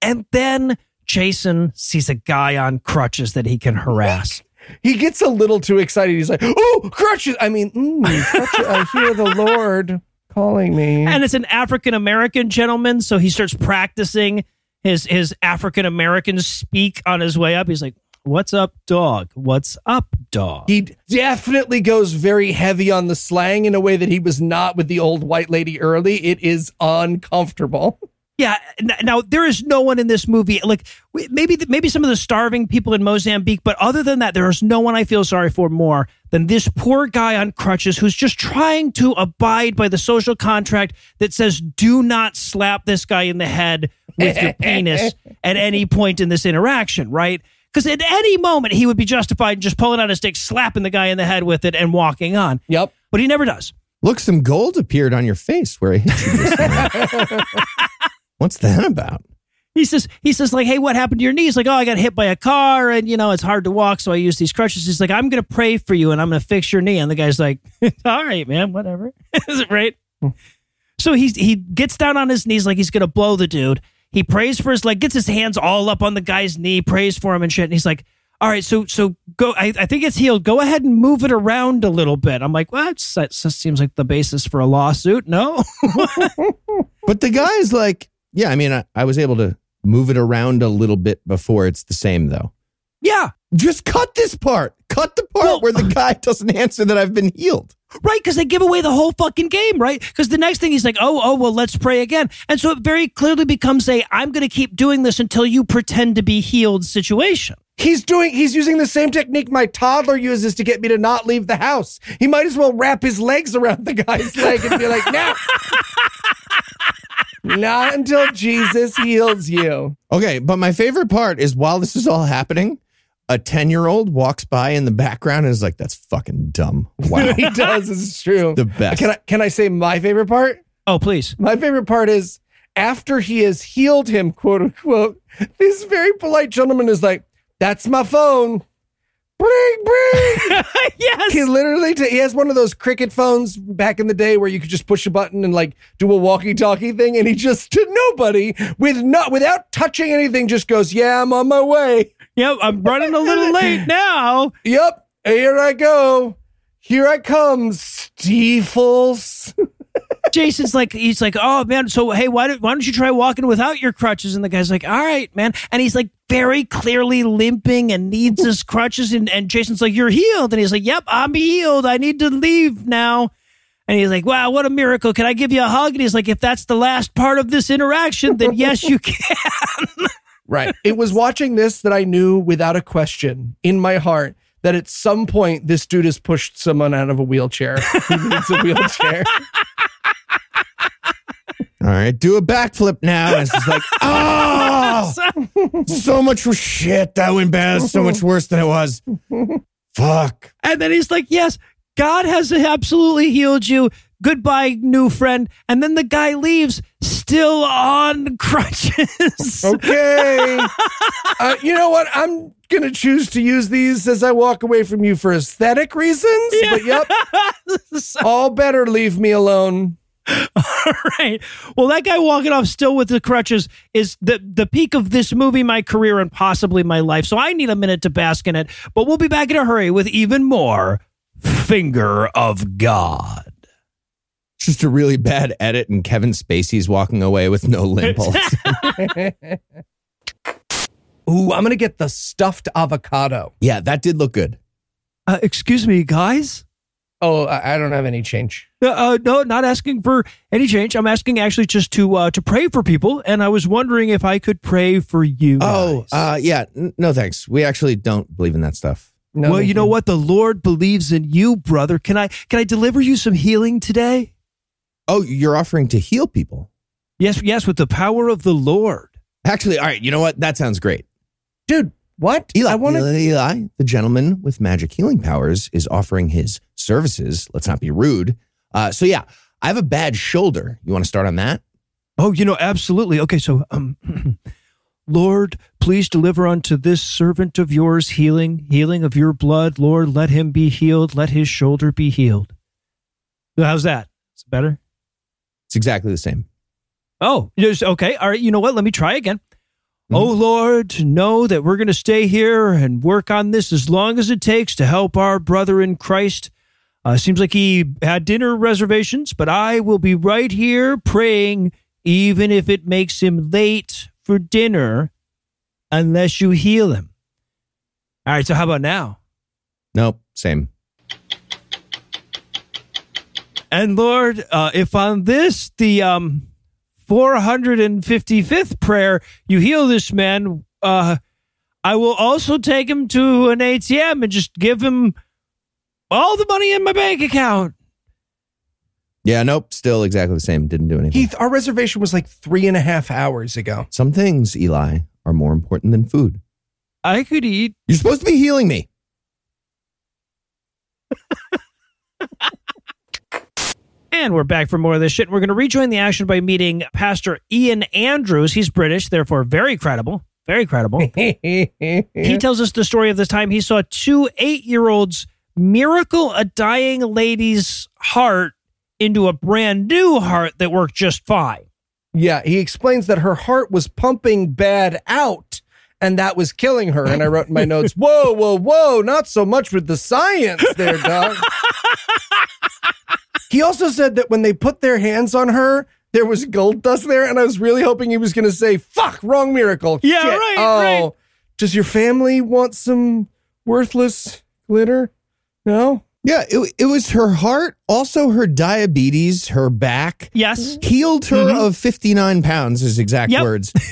And then Jason sees a guy on crutches that he can harass. He gets a little too excited. He's like, "Oh, crutches!" I mean, mm, crutches, I hear the Lord calling me. And it's an African American gentleman, so he starts practicing his his African American speak on his way up. He's like, "What's up, dog? What's up, dog?" he definitely goes very heavy on the slang in a way that he was not with the old white lady early. It is uncomfortable. Yeah. Now there is no one in this movie like maybe maybe some of the starving people in Mozambique, but other than that, there is no one I feel sorry for more than this poor guy on crutches who's just trying to abide by the social contract that says do not slap this guy in the head with your penis at any point in this interaction, right? Because at any moment he would be justified in just pulling out his dick, slapping the guy in the head with it, and walking on. Yep. But he never does. Look, some gold appeared on your face where I hit you. Just now. What's that about? he says he says like, "Hey, what happened to your knees? Like, "Oh, I got hit by a car, and you know it's hard to walk, so I use these crutches." He's like, "I'm gonna pray for you, and I'm gonna fix your knee." And the guy's like, "All right, man, whatever." Is it right? Hmm. so he he gets down on his knees like he's gonna blow the dude. He prays for his leg, gets his hands all up on the guy's knee, prays for him and shit. And he's like, "All right, so so go. I, I think it's healed. Go ahead and move it around a little bit." I'm like, "Well, that seems like the basis for a lawsuit." No. But the guy's like, yeah, I mean, I, I was able to move it around a little bit before it's the same, though. yeah. Just cut this part. Cut the part Well- where the guy doesn't answer that I've been healed. Right, because they give away the whole fucking game, right? Because the next thing he's like, oh, oh, well, let's pray again. And so it very clearly becomes a, I'm going to keep doing this until you pretend to be healed situation. He's doing he's using the same technique my toddler uses to get me to not leave the house. He might as well wrap his legs around the guy's leg and be like, no. Not until Jesus heals you. Okay, but my favorite part is while this is all happening, a 10 year old walks by in the background and is like, that's fucking dumb. Wow. he does, this is true. The best. Can I can I say my favorite part? Oh, please. My favorite part is after he has healed him, quote unquote, this very polite gentleman is like, That's my phone. Bring, bring. yes. He literally t- he has one of those cricket phones back in the day where you could just push a button and like do a walkie-talkie thing, and he just to nobody with not without touching anything just goes, "Yeah, I'm on my way. Yep, I'm running a little late now. Yep, here I go. Here I come, Steefles." Jason's like, he's like, oh man, so hey, why don't why don't you try walking without your crutches? And the guy's like, all right, man. And he's like very clearly limping and needs his crutches. And, and Jason's like, you're healed. And he's like, yep, I'm healed. I need to leave now. And he's like, wow, what a miracle. Can I give you a hug? And he's like, if that's the last part of this interaction, then yes, you can. Right. it was watching this that I knew without a question in my heart that at some point this dude has pushed someone out of a wheelchair. He needs a wheelchair. All right, do a backflip now. And it's just like, oh, so much shit. That went bad. So much worse than it was. Fuck. And then he's like, Yes, God has absolutely healed you. Goodbye, new friend. And then the guy leaves still on crutches. Okay. uh, you know what? I'm going to choose to use these as I walk away from you for aesthetic reasons. But yep, all better leave me alone. right. Well, that guy walking off still with the crutches is the the peak of this movie, my career, and possibly my life. So I need a minute to bask in it. But we'll be back in a hurry with even more Finger of God. It's just a really bad edit, and Kevin Spacey's walking away with no limp. Ooh, I'm going to get the stuffed avocado. yeah, that did look good. Uh, excuse me, guys. Oh, I I don't have any change. Uh, no, not asking for any change. I'm asking actually just to uh, to pray for people, and I was wondering if I could pray for you. Oh, guys. uh, yeah. No, thanks. We actually don't believe in that stuff. No, well, you know what? The Lord believes in you, brother. Can I can I deliver you some healing today? Oh, you're offering to heal people. Yes, yes, with the power of the Lord. Actually, all right. You know what? That sounds great. dude. What? Eli, I want to. Eli, the gentleman with magic healing powers, is offering his services. Let's not be rude. Uh, so yeah, I have a bad shoulder. You want to start on that? Oh, you know, absolutely. Okay, so um Lord, please deliver unto this servant of yours healing, healing of your blood. Lord, let him be healed. Let his shoulder be healed. How's that? Is it better? It's exactly the same. Oh, okay. All right. You know what? Let me try again. Oh, Lord, know that we're going to stay here and work on this as long as it takes to help our brother in Christ. Uh, seems like he had dinner reservations, but I will be right here praying, even if it makes him late for dinner, unless you heal him. All right. So, how about now? Nope, same. And Lord, uh, if on this, the um, 455th prayer, you heal this man, uh, I will also take him to an ATM and just give him all the money in my bank account. Yeah, nope, still exactly the same. Didn't do anything. Heath, our reservation was like three and a half hours ago. Some things, Eli, are more important than food. I could eat. You're supposed to be healing me. And we're back for more of this shit. We're going to rejoin the action by meeting Pastor Ian Andrews. He's British, therefore very credible. Very credible. He tells us the story of the time he saw two eight year olds miracle a dying lady's heart into a brand new heart that worked just fine. Yeah, he explains that her heart was pumping bad out and that was killing her. And I wrote in my notes, whoa, whoa, whoa, not so much with the science there, dog. he also said that when they put their hands on her, there was gold dust there. And I was really hoping he was going to say, fuck, wrong miracle. Yeah, Shit. right, Oh, right. does your family want some worthless glitter? No? Yeah, it, it was her heart, also her diabetes, her back. Yes. Healed her Mm-hmm. of 59 pounds, his exact Yep. words.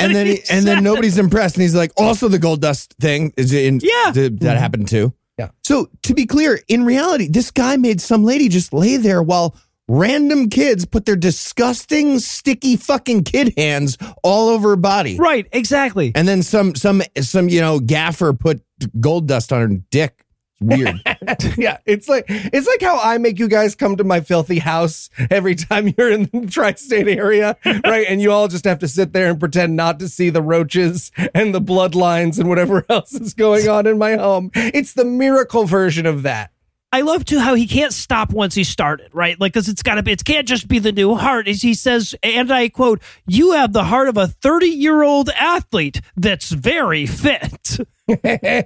And then he he, and then nobody's impressed. And he's like, also the gold dust thing is in Yeah. th- that happened too. Yeah. So to be clear, in reality, this guy made some lady just lay there while random kids put their disgusting, sticky fucking kid hands all over her body. Right, exactly. And then some some some, you know, gaffer put gold dust on her dick. Weird. yeah, it's like it's like how I make you guys come to my filthy house every time you're in the tri-state area, right? And you all just have to sit there and pretend not to see the roaches and the bloodlines and whatever else is going on in my home. It's the miracle version of that. I love too how he can't stop once he started, right? Like, because it's got to be, it can't just be the new heart. As he says, and I quote, "You have the heart of a thirty-year-old athlete that's very fit." yeah,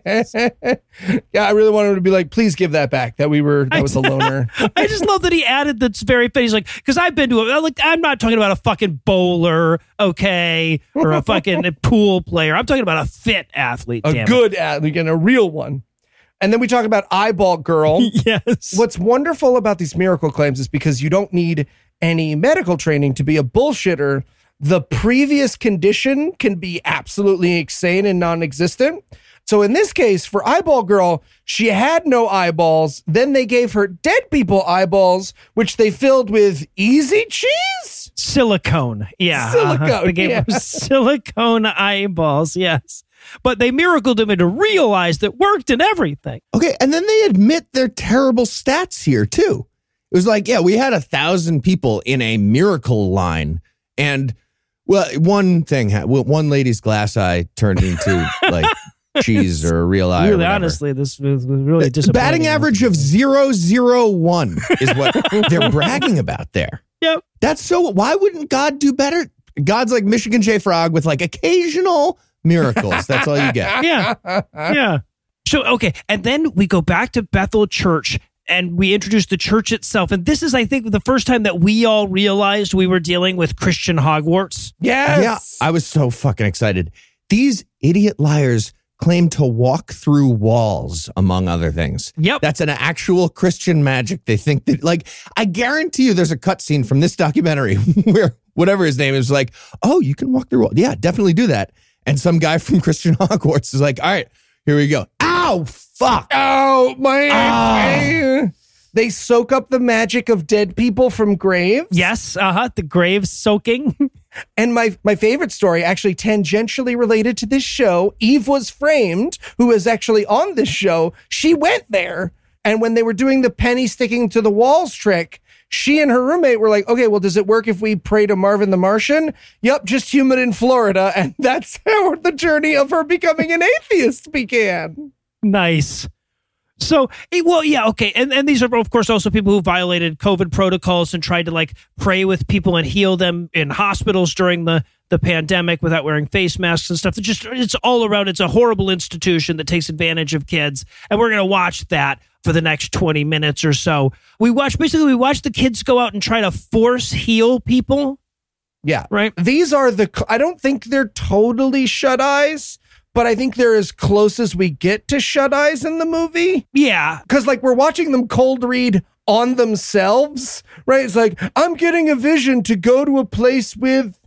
I really wanted to be like, please give that back. That we were that was a loner. I just love that he added that's very fit. He's like, because I've been to a like, I'm not talking about a fucking bowler, okay, or a fucking pool player. I'm talking about a fit athlete. A damn it. good athlete and a real one. And then we talk about eyeball girl. yes. What's wonderful about these miracle claims is because you don't need any medical training to be a bullshitter. The previous condition can be absolutely insane and non existent. So in this case, for Eyeball Girl, she had no eyeballs. Then they gave her dead people eyeballs, which they filled with easy cheese. silicone. Yeah. Silicone, uh-huh. They gave yeah. him silicone eyeballs. Yes. But they miracled him into realize that worked and everything. Okay, and then they admit their terrible stats here too. It was like, yeah, we had a thousand people in a miracle line, and well, one thing, one lady's glass eye turned into like cheese or a real eye. really, honestly, this was really uh, The disappointing. batting average of zero zero one is what they're bragging about there. Yep. That's so. Why wouldn't God do better? God's like Michigan J Frog with like occasional miracles. That's all you get. Yeah. yeah. So, okay. And then we go back to Bethel Church and we introduce the church itself. And this is, I think, the first time that we all realized we were dealing with Christian Hogwarts. Yes. Yeah, I was so fucking excited. These idiot liars claim to walk through walls, among other things. Yep. That's an actual Christian magic. They think that, like, I guarantee you there's a cutscene from this documentary where whatever his name is like, oh, you can walk through walls. Yeah, definitely do that. And some guy from Christian Hogwarts is like, all right, here we go. Ow, fuck. Oh my! Ah. They soak up the magic of dead people from graves. yes. Uh huh. The grave soaking. And my my favorite story, actually tangentially related to this show, Eve was framed, who is actually on this show. She went there, and when they were doing the penny sticking to the walls trick, she and her roommate were like, "Okay, well, does it work if we pray to Marvin the Martian?" Yep, just humid in Florida, and that's how the journey of her becoming an atheist began. Nice. So, eh, well, yeah, okay. And and these are, of course, also people who violated COVID protocols and tried to like pray with people and heal them in hospitals during the the pandemic without wearing face masks and stuff. It's just it's all around. It's a horrible institution that takes advantage of kids, and we're gonna watch that for the next twenty minutes or so. We watch basically we watch the kids go out and try to force heal people. Yeah, Right. these are the i don't think they're totally shut eyes but i think they're as close as we get to shut eyes in the movie. Yeah, because like we're watching them cold read on themselves right? It's like i'm getting a vision to go to a place with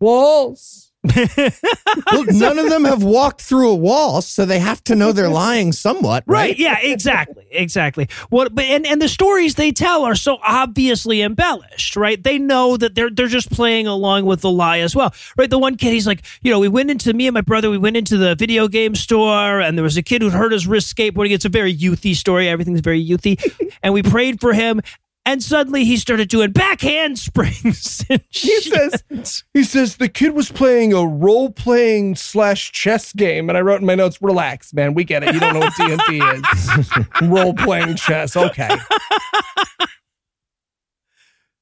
walls None of them have walked through a wall, so they have to know they're lying somewhat, right? Right. Yeah, exactly. Exactly. What but and, and the stories they tell are so obviously embellished, right? They know that they're they're just playing along with the lie as well. Right. The one kid, he's like, you know, we went into me and my brother, we went into the video game store and there was a kid who'd hurt his wrist skateboarding. It's a very youthy story. Everything's very youthy. and we prayed for him. And suddenly he started doing backhand springs. He says he says the kid was playing a role playing slash chess game, and I wrote in my notes, "Relax, man, we get it. You don't know what D&D is. role playing chess, okay."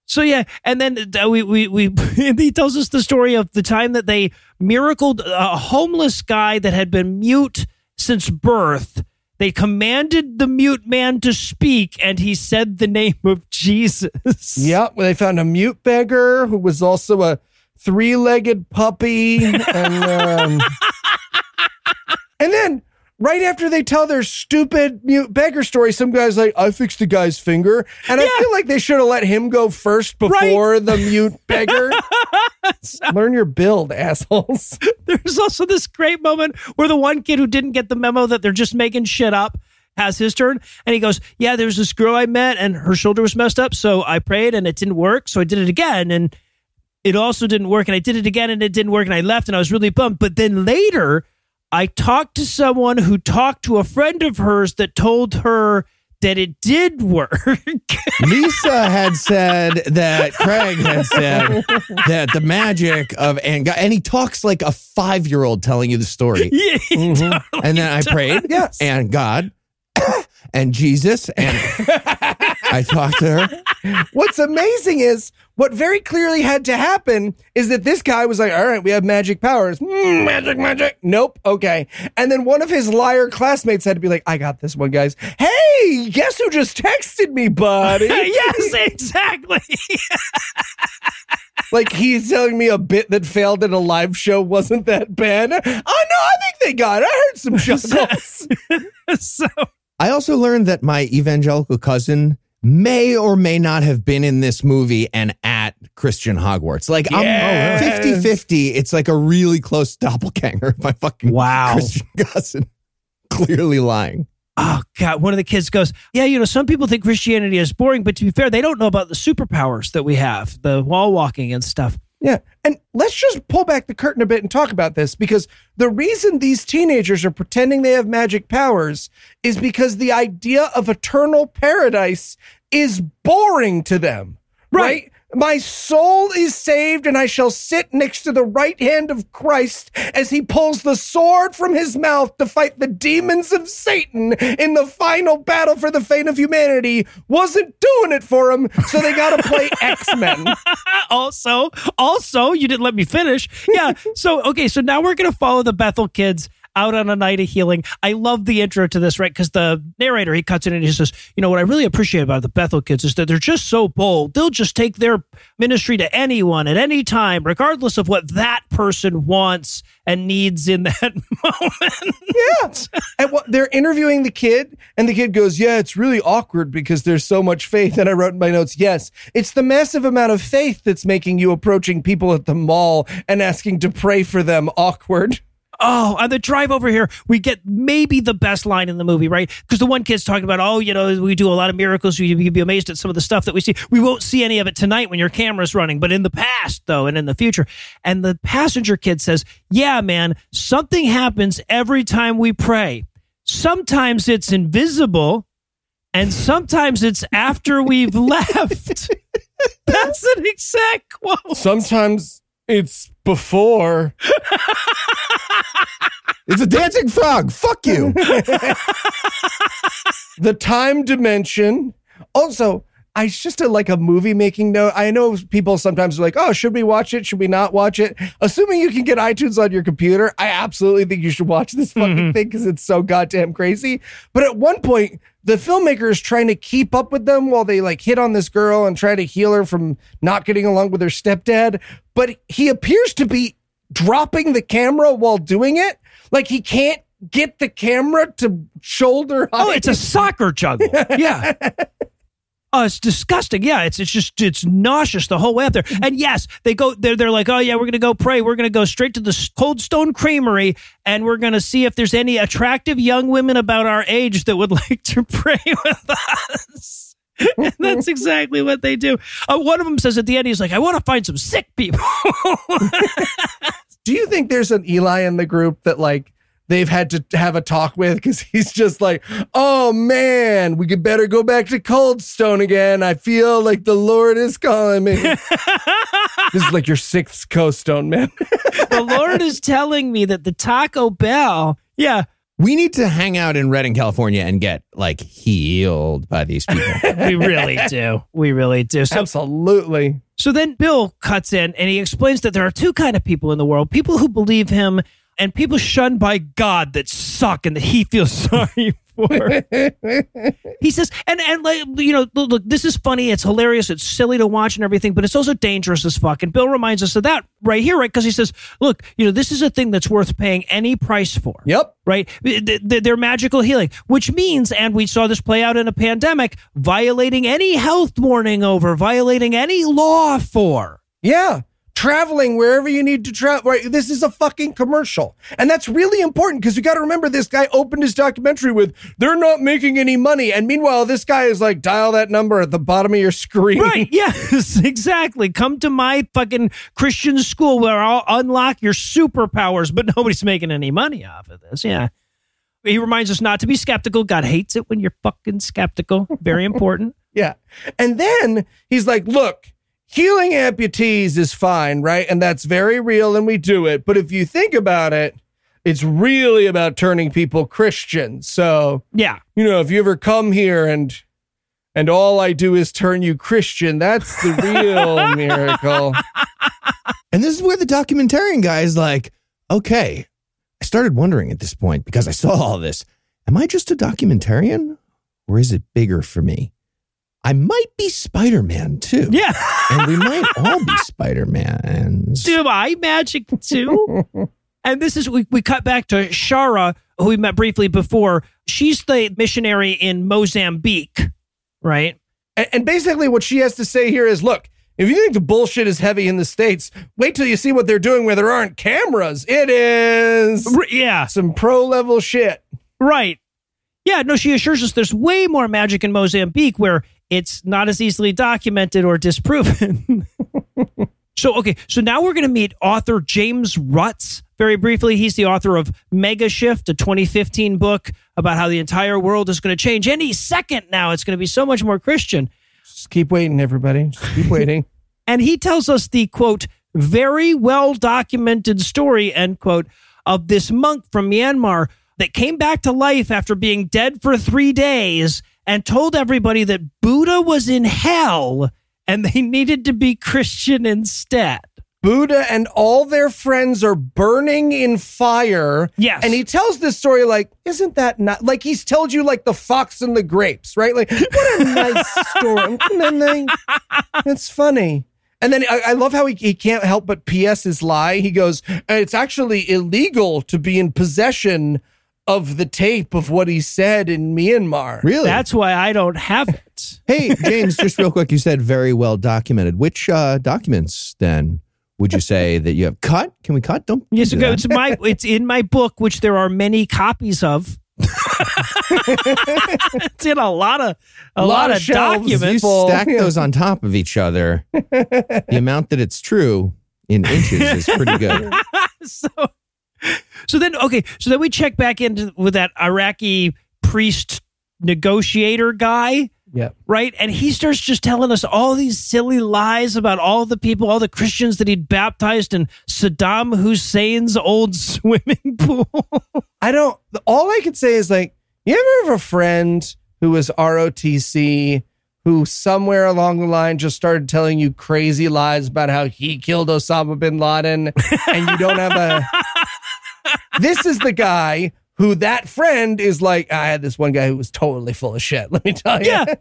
So yeah, and then uh, we we we he tells us the story of the time that they miracled a homeless guy that had been mute since birth. They commanded the mute man to speak, and he said the name of Jesus. Yep, they found a mute beggar who was also a three legged puppy, and um, and then. Right after they tell their stupid mute beggar story, some guy's like, I fixed the guy's finger. And I feel like they should have let him go first before the mute beggar. Learn your build, assholes. There's also this great moment where the one kid who didn't get the memo that they're just making shit up has his turn, and he goes, "Yeah, there's this girl I met, and her shoulder was messed up, so I prayed, and it didn't work, so I did it again, and." It also didn't work, and I did it again, and it didn't work, and I left, and I was really bummed. But then later, I talked to someone who talked to a friend of hers that told her that it did work. Lisa had said that Craig had said that the magic of and God, and he talks like a five year old telling you the story. yeah, he mm-hmm. totally And then I prayed, Yes. and God, and Jesus, and I talked to her. What's amazing is what very clearly had to happen is that this guy was like, all right, we have magic powers. Mm, magic, magic. Nope. Okay. And then one of his liar classmates had to be like, I got this one, guys. Hey, guess who just texted me, buddy? yes, exactly. like he's telling me a bit that failed at a live show wasn't that bad. Oh, no, I think they got it. I heard some chuckles. so I also learned that my evangelical cousin may or may not have been in this movie and at Christian Hogwarts. Like Yes. I'm 50 50. It's like a really close doppelganger of my fucking Wow. Christian cousin. Clearly lying. Oh God! One of the kids goes, "Yeah, you know, some people think Christianity is boring, but to be fair, they don't know about the superpowers that we have, the wall walking and stuff." Yeah. And let's just pull back the curtain a bit and talk about this because the reason these teenagers are pretending they have magic powers is because the idea of eternal paradise is boring to them. Right? My soul is saved, and I shall sit next to the right hand of Christ as he pulls the sword from his mouth to fight the demons of Satan in the final battle for the fate of humanity. Wasn't doing it for him, so they got to play X Men. also, also, you didn't let me finish. Yeah. so okay, so now we're gonna follow the Bethel kids out on a night of healing. I love the intro to this, right? Because the narrator he cuts in and he says, "You know what I really appreciate about the Bethel kids is that they're just so bold. They'll just take their ministry to anyone at any time, regardless of what that person wants and needs in that moment." Yeah. And what they're interviewing the kid, and the kid goes, Yeah, it's really awkward because there's so much faith. And I wrote in my notes, Yes, it's the massive amount of faith that's making you approaching people at the mall and asking to pray for them awkward. Oh, on the drive over here, we get maybe the best line in the movie, right? Because the one kid's talking about, oh, you know, we do a lot of miracles. You- You'd be amazed at some of the stuff that we see. We won't see any of it tonight when your camera's running, but in the past, though, and in the future. And the passenger kid says, yeah, man, something happens every time we pray. Sometimes it's invisible, and sometimes it's after we've left. That's an exact quote. Sometimes it's before. It's a dancing frog. Fuck you. the time dimension. Also, I it's just a, like a movie making note. I know people sometimes are like, "Oh, should we watch it? Should we not watch it?" Assuming you can get iTunes on your computer, I absolutely think you should watch this fucking mm-hmm. thing because it's so goddamn crazy. But at one point, the filmmaker is trying to keep up with them while they like hit on this girl and try to heal her from not getting along with her stepdad. But he appears to be dropping the camera while doing it. Like he can't get the camera to shoulder Oh, it's a soccer juggle. Yeah. Oh, it's disgusting. Yeah, it's it's just it's nauseous the whole way up there. And yes, they go they're they're like, oh yeah, we're gonna go pray. We're gonna go straight to the Cold Stone Creamery, and we're gonna see if there's any attractive young women about our age that would like to pray with us. and that's exactly what they do. Uh, one of them says at the end, he's like, I want to find some sick people. Do you think there's an Eli in the group that like they've had to have a talk with because he's just like, oh man, we could better go back to Coldstone again. I feel like the Lord is calling me. this is like your sixth Coldstone, man. the Lord is telling me that the Taco Bell, yeah, We need to hang out in Redding, California and get like healed by these people. we really do. We really do. So Absolutely. So then Bill cuts in and he explains that there are two kind of people in the world: people who believe him and people shunned by God that suck and that he feels sorry for. he says, and and like you know, look, this is funny, it's hilarious, it's silly to watch and everything, but it's also dangerous as fuck. And Bill reminds us of that right here, right? Because he says, look, you know, this is a thing that's worth paying any price for Yep. right? Th- th- They're magical healing, which means, and we saw this play out in a pandemic, violating any health warning over, violating any law for. Yeah. Traveling wherever you need to travel. Right. This is a fucking commercial. And that's really important because you got to remember this guy opened his documentary with, they're not making any money. And meanwhile, this guy is like, dial that number at the bottom of your screen. Right? Yes, exactly. Come to my fucking Christian school where I'll unlock your superpowers, but nobody's making any money off of this. Yeah. He reminds us not to be skeptical. God hates it when you're fucking skeptical. Very important. Yeah. And then he's like, look, healing amputees is fine, right? And that's very real and we do it. But if you think about it, it's really about turning people Christian. So, Yeah. you know, if you ever come here and and all I do is turn you Christian, that's the real miracle. And this is where the documentarian guy is like, okay, I started wondering at this point because I saw all this. Am I just a documentarian or is it bigger for me? I might be Spider Man too. Yeah. And we might all be Spider Mans. do I magic too? and this is we, we cut back to Shara, who we met briefly before. She's the missionary in Mozambique, right? And, and basically, what she has to say here is look, if you think the bullshit is heavy in the States, wait till you see what they're doing where there aren't cameras. It is yeah, some pro level shit. right. Yeah, no, she assures us there's way more magic in Mozambique where it's not as easily documented or disproven. so, okay, so now we're going to meet author James Rutz very briefly. He's the author of Megashift, a 2015 book about how the entire world is going to change any second now. It's going to be so much more Christian. Just keep waiting, everybody. Just keep waiting. And he tells us the quote, very well documented story, end quote, of this monk from Myanmar that came back to life after being dead for three days and told everybody that Buddha was in hell and they needed to be Christian instead. Buddha and all their friends are burning in fire. Yes. And he tells this story like, isn't that not like he's told you like the fox and the grapes, right? Like, what a nice story. And then they- That's funny. And then I, I love how he, he can't help but PS his lie. He goes, it's actually illegal to be in possession of the tape of what he said in Myanmar. Really? That's why I don't have it. hey, James, just real quick, you said very well documented. Which uh, documents then would you say that you have cut? Can we cut? Don't. Yes, do it's my it's in my book, which there are many copies of. it's in a lot of a lot, Lot of of shelves. you documents. full. stack those on top of each other. the amount that it's true in inches is pretty good. so, so then okay, so then we check back into with that Iraqi priest negotiator guy, Yeah. right? And he starts just telling us all these silly lies about all the people, all the Christians that he'd baptized in Saddam Hussein's old swimming pool. I don't. All I could say is like, you ever have a friend who was ROTC who somewhere along the line just started telling you crazy lies about how he killed Osama bin Laden, and you don't have a. this is the guy who that friend is like. I had this one guy who was totally full of shit. Let me tell you. Yeah.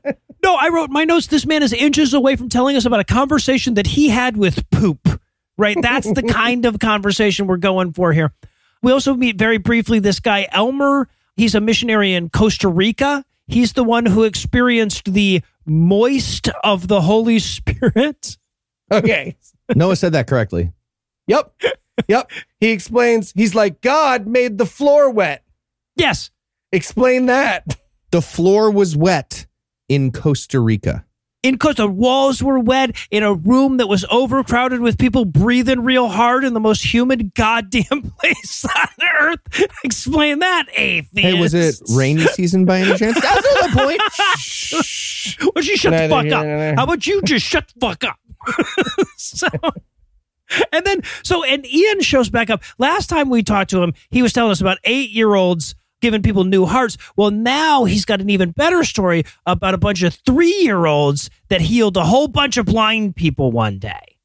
No, I wrote my notes. This man is inches away from telling us about a conversation that he had with poop. Right? That's the kind of conversation we're going for here. We also meet very briefly this guy, Elmer. He's a missionary in Costa Rica. He's the one who experienced the moist of the Holy Spirit. Okay. Noah said that correctly. Yep. Yep. He explains, he's like, God made the floor wet. Yes. Explain that. The floor was wet in Costa Rica. In Costa, the walls were wet in a room that was overcrowded with people breathing real hard in the most humid goddamn place on earth. Explain that, atheist. Hey, was it rainy season by any chance? That's not the point. Well, you shut the fuck here up. nor. How about you just shut the fuck up? so, and then, so, and Ian shows back up. Last time we talked to him, he was telling us about eight year olds giving people new hearts. Well, now he's got an even better story about a bunch of three year olds that healed a whole bunch of blind people one day.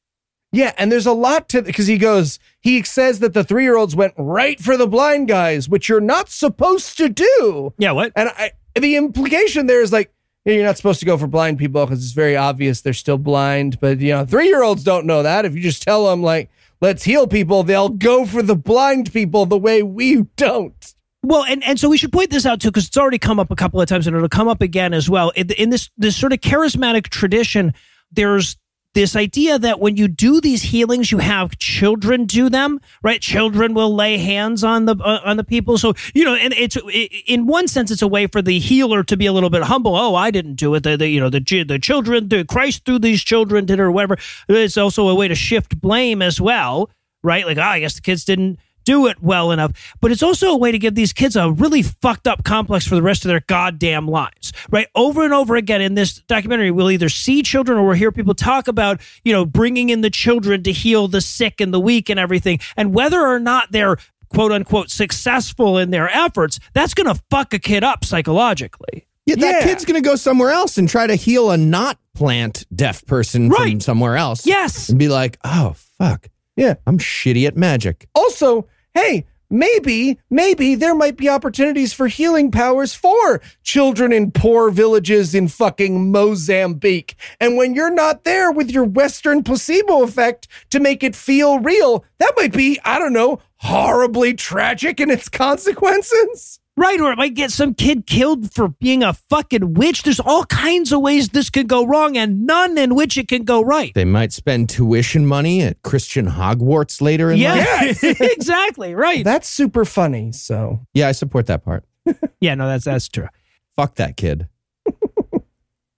Yeah, and there's a lot to because he goes, he says that the three year olds went right for the blind guys, which you're not supposed to do. Yeah, what? And I, the implication there is like, you're not supposed to go for blind people because it's very obvious they're still blind. But, you know, three year olds don't know that. If you just tell them, like, let's heal people, they'll go for the blind people the way we don't. Well, and, and so we should point this out too, because it's already come up a couple of times, and it'll come up again as well. In, in this this sort of charismatic tradition, there's this idea that when you do these healings, you have children do them, right? Children will lay hands on the uh, on the people. So you know, and it's in one sense, it's a way for the healer to be a little bit humble. Oh, I didn't do it. The, the you know the the children, the Christ through these children did it or whatever. It's also a way to shift blame as well, right? Like, oh, I guess the kids didn't do it well enough. But it's also a way to give these kids a really fucked up complex for the rest of their goddamn lives, right? Over and over again in this documentary, we'll either see children or we'll hear people talk about, you know, bringing in the children to heal the sick and the weak and everything. And whether or not they're quote unquote successful in their efforts, that's going to fuck a kid up psychologically. Yeah, that Yeah. kid's going to go somewhere else and try to heal a not plant deaf person from somewhere else. Yes. And be like, oh, fuck. Yeah. I'm shitty at magic. Also, hey, maybe, maybe there might be opportunities for healing powers for children in poor villages in fucking Mozambique. And when you're not there with your Western placebo effect to make it feel real, that might be, I don't know, horribly tragic in its consequences. Right, or it might get some kid killed for being a fucking witch. There's all kinds of ways this could go wrong, and none in which it can go right. They might spend tuition money at Christian Hogwarts later in Yeah, life. exactly. Right. That's super funny. So, Yeah, I support that part. yeah, no, that's that's true. Fuck that kid.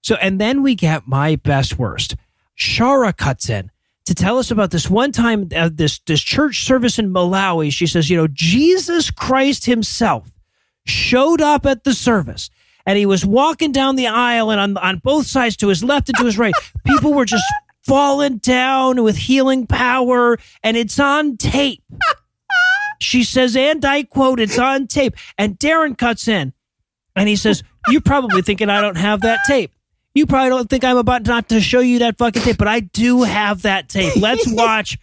So, and then we get my best worst. Shara cuts in to tell us about this one time, uh, this this church service in Malawi. She says, you know, Jesus Christ Himself showed up at the service. And he was walking down the aisle, and on, on both sides, to his left and to his right, people were just falling down with healing power, and it's on tape. She says, and I quote, it's on tape. And Darren cuts in and he says, You're probably thinking I don't have that tape. You probably don't think I'm about not to show you that fucking tape, but I do have that tape. Let's watch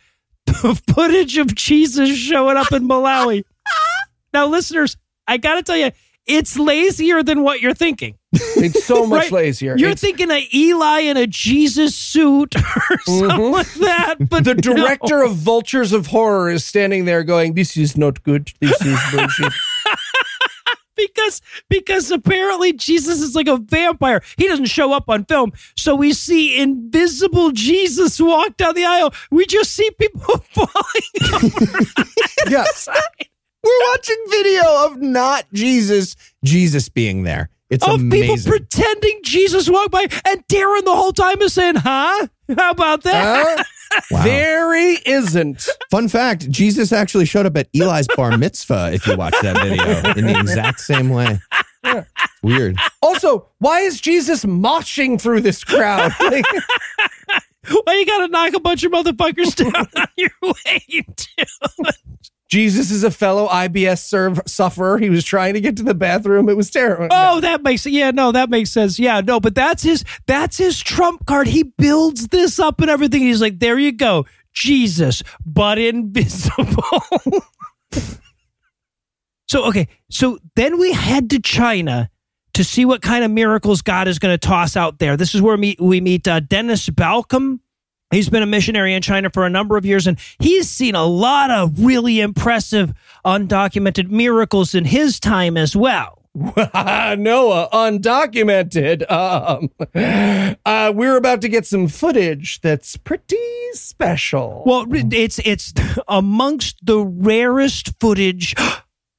footage of Jesus showing up in Malawi. Now, listeners, I got to tell you, it's lazier than what you're thinking. it's so much Right. lazier. You're It's- thinking of Eli in a Jesus suit or mm-hmm. something like that. But the no. director of Vultures of Horror is standing there going, This is not good. This is bullshit. because because apparently Jesus is like a vampire. He doesn't show up on film, so we see invisible Jesus walk down the aisle. We just see people falling over. yes. We're watching video of not Jesus, Jesus being there. It's of people pretending Jesus walked by, and Darren the whole time is saying, "Huh? How about that?" Huh? Wow. There he isn't. Fun fact Jesus actually showed up at Eli's bar mitzvah if you watch that video in the exact same way. It's weird. Also, why is Jesus moshing through this crowd? Like, Why you gotta knock a bunch of motherfuckers down on your way to? Jesus is a fellow IBS serve sufferer. He was trying to get to the bathroom. It was terrible. Oh, that makes yeah, no, that makes sense. Yeah, no, but that's his that's his trump card. He builds this up and everything. He's like, there you go, Jesus, but invisible. so okay, so then we head to China to see what kind of miracles God is going to toss out there. This is where we, we meet uh, Dennis Balcombe. He's been a missionary in China for a number of years, and he's seen a lot of really impressive undocumented miracles in his time as well. Noah, undocumented. Um, uh, we're about to get some footage that's pretty special. Well, it's it's amongst the rarest footage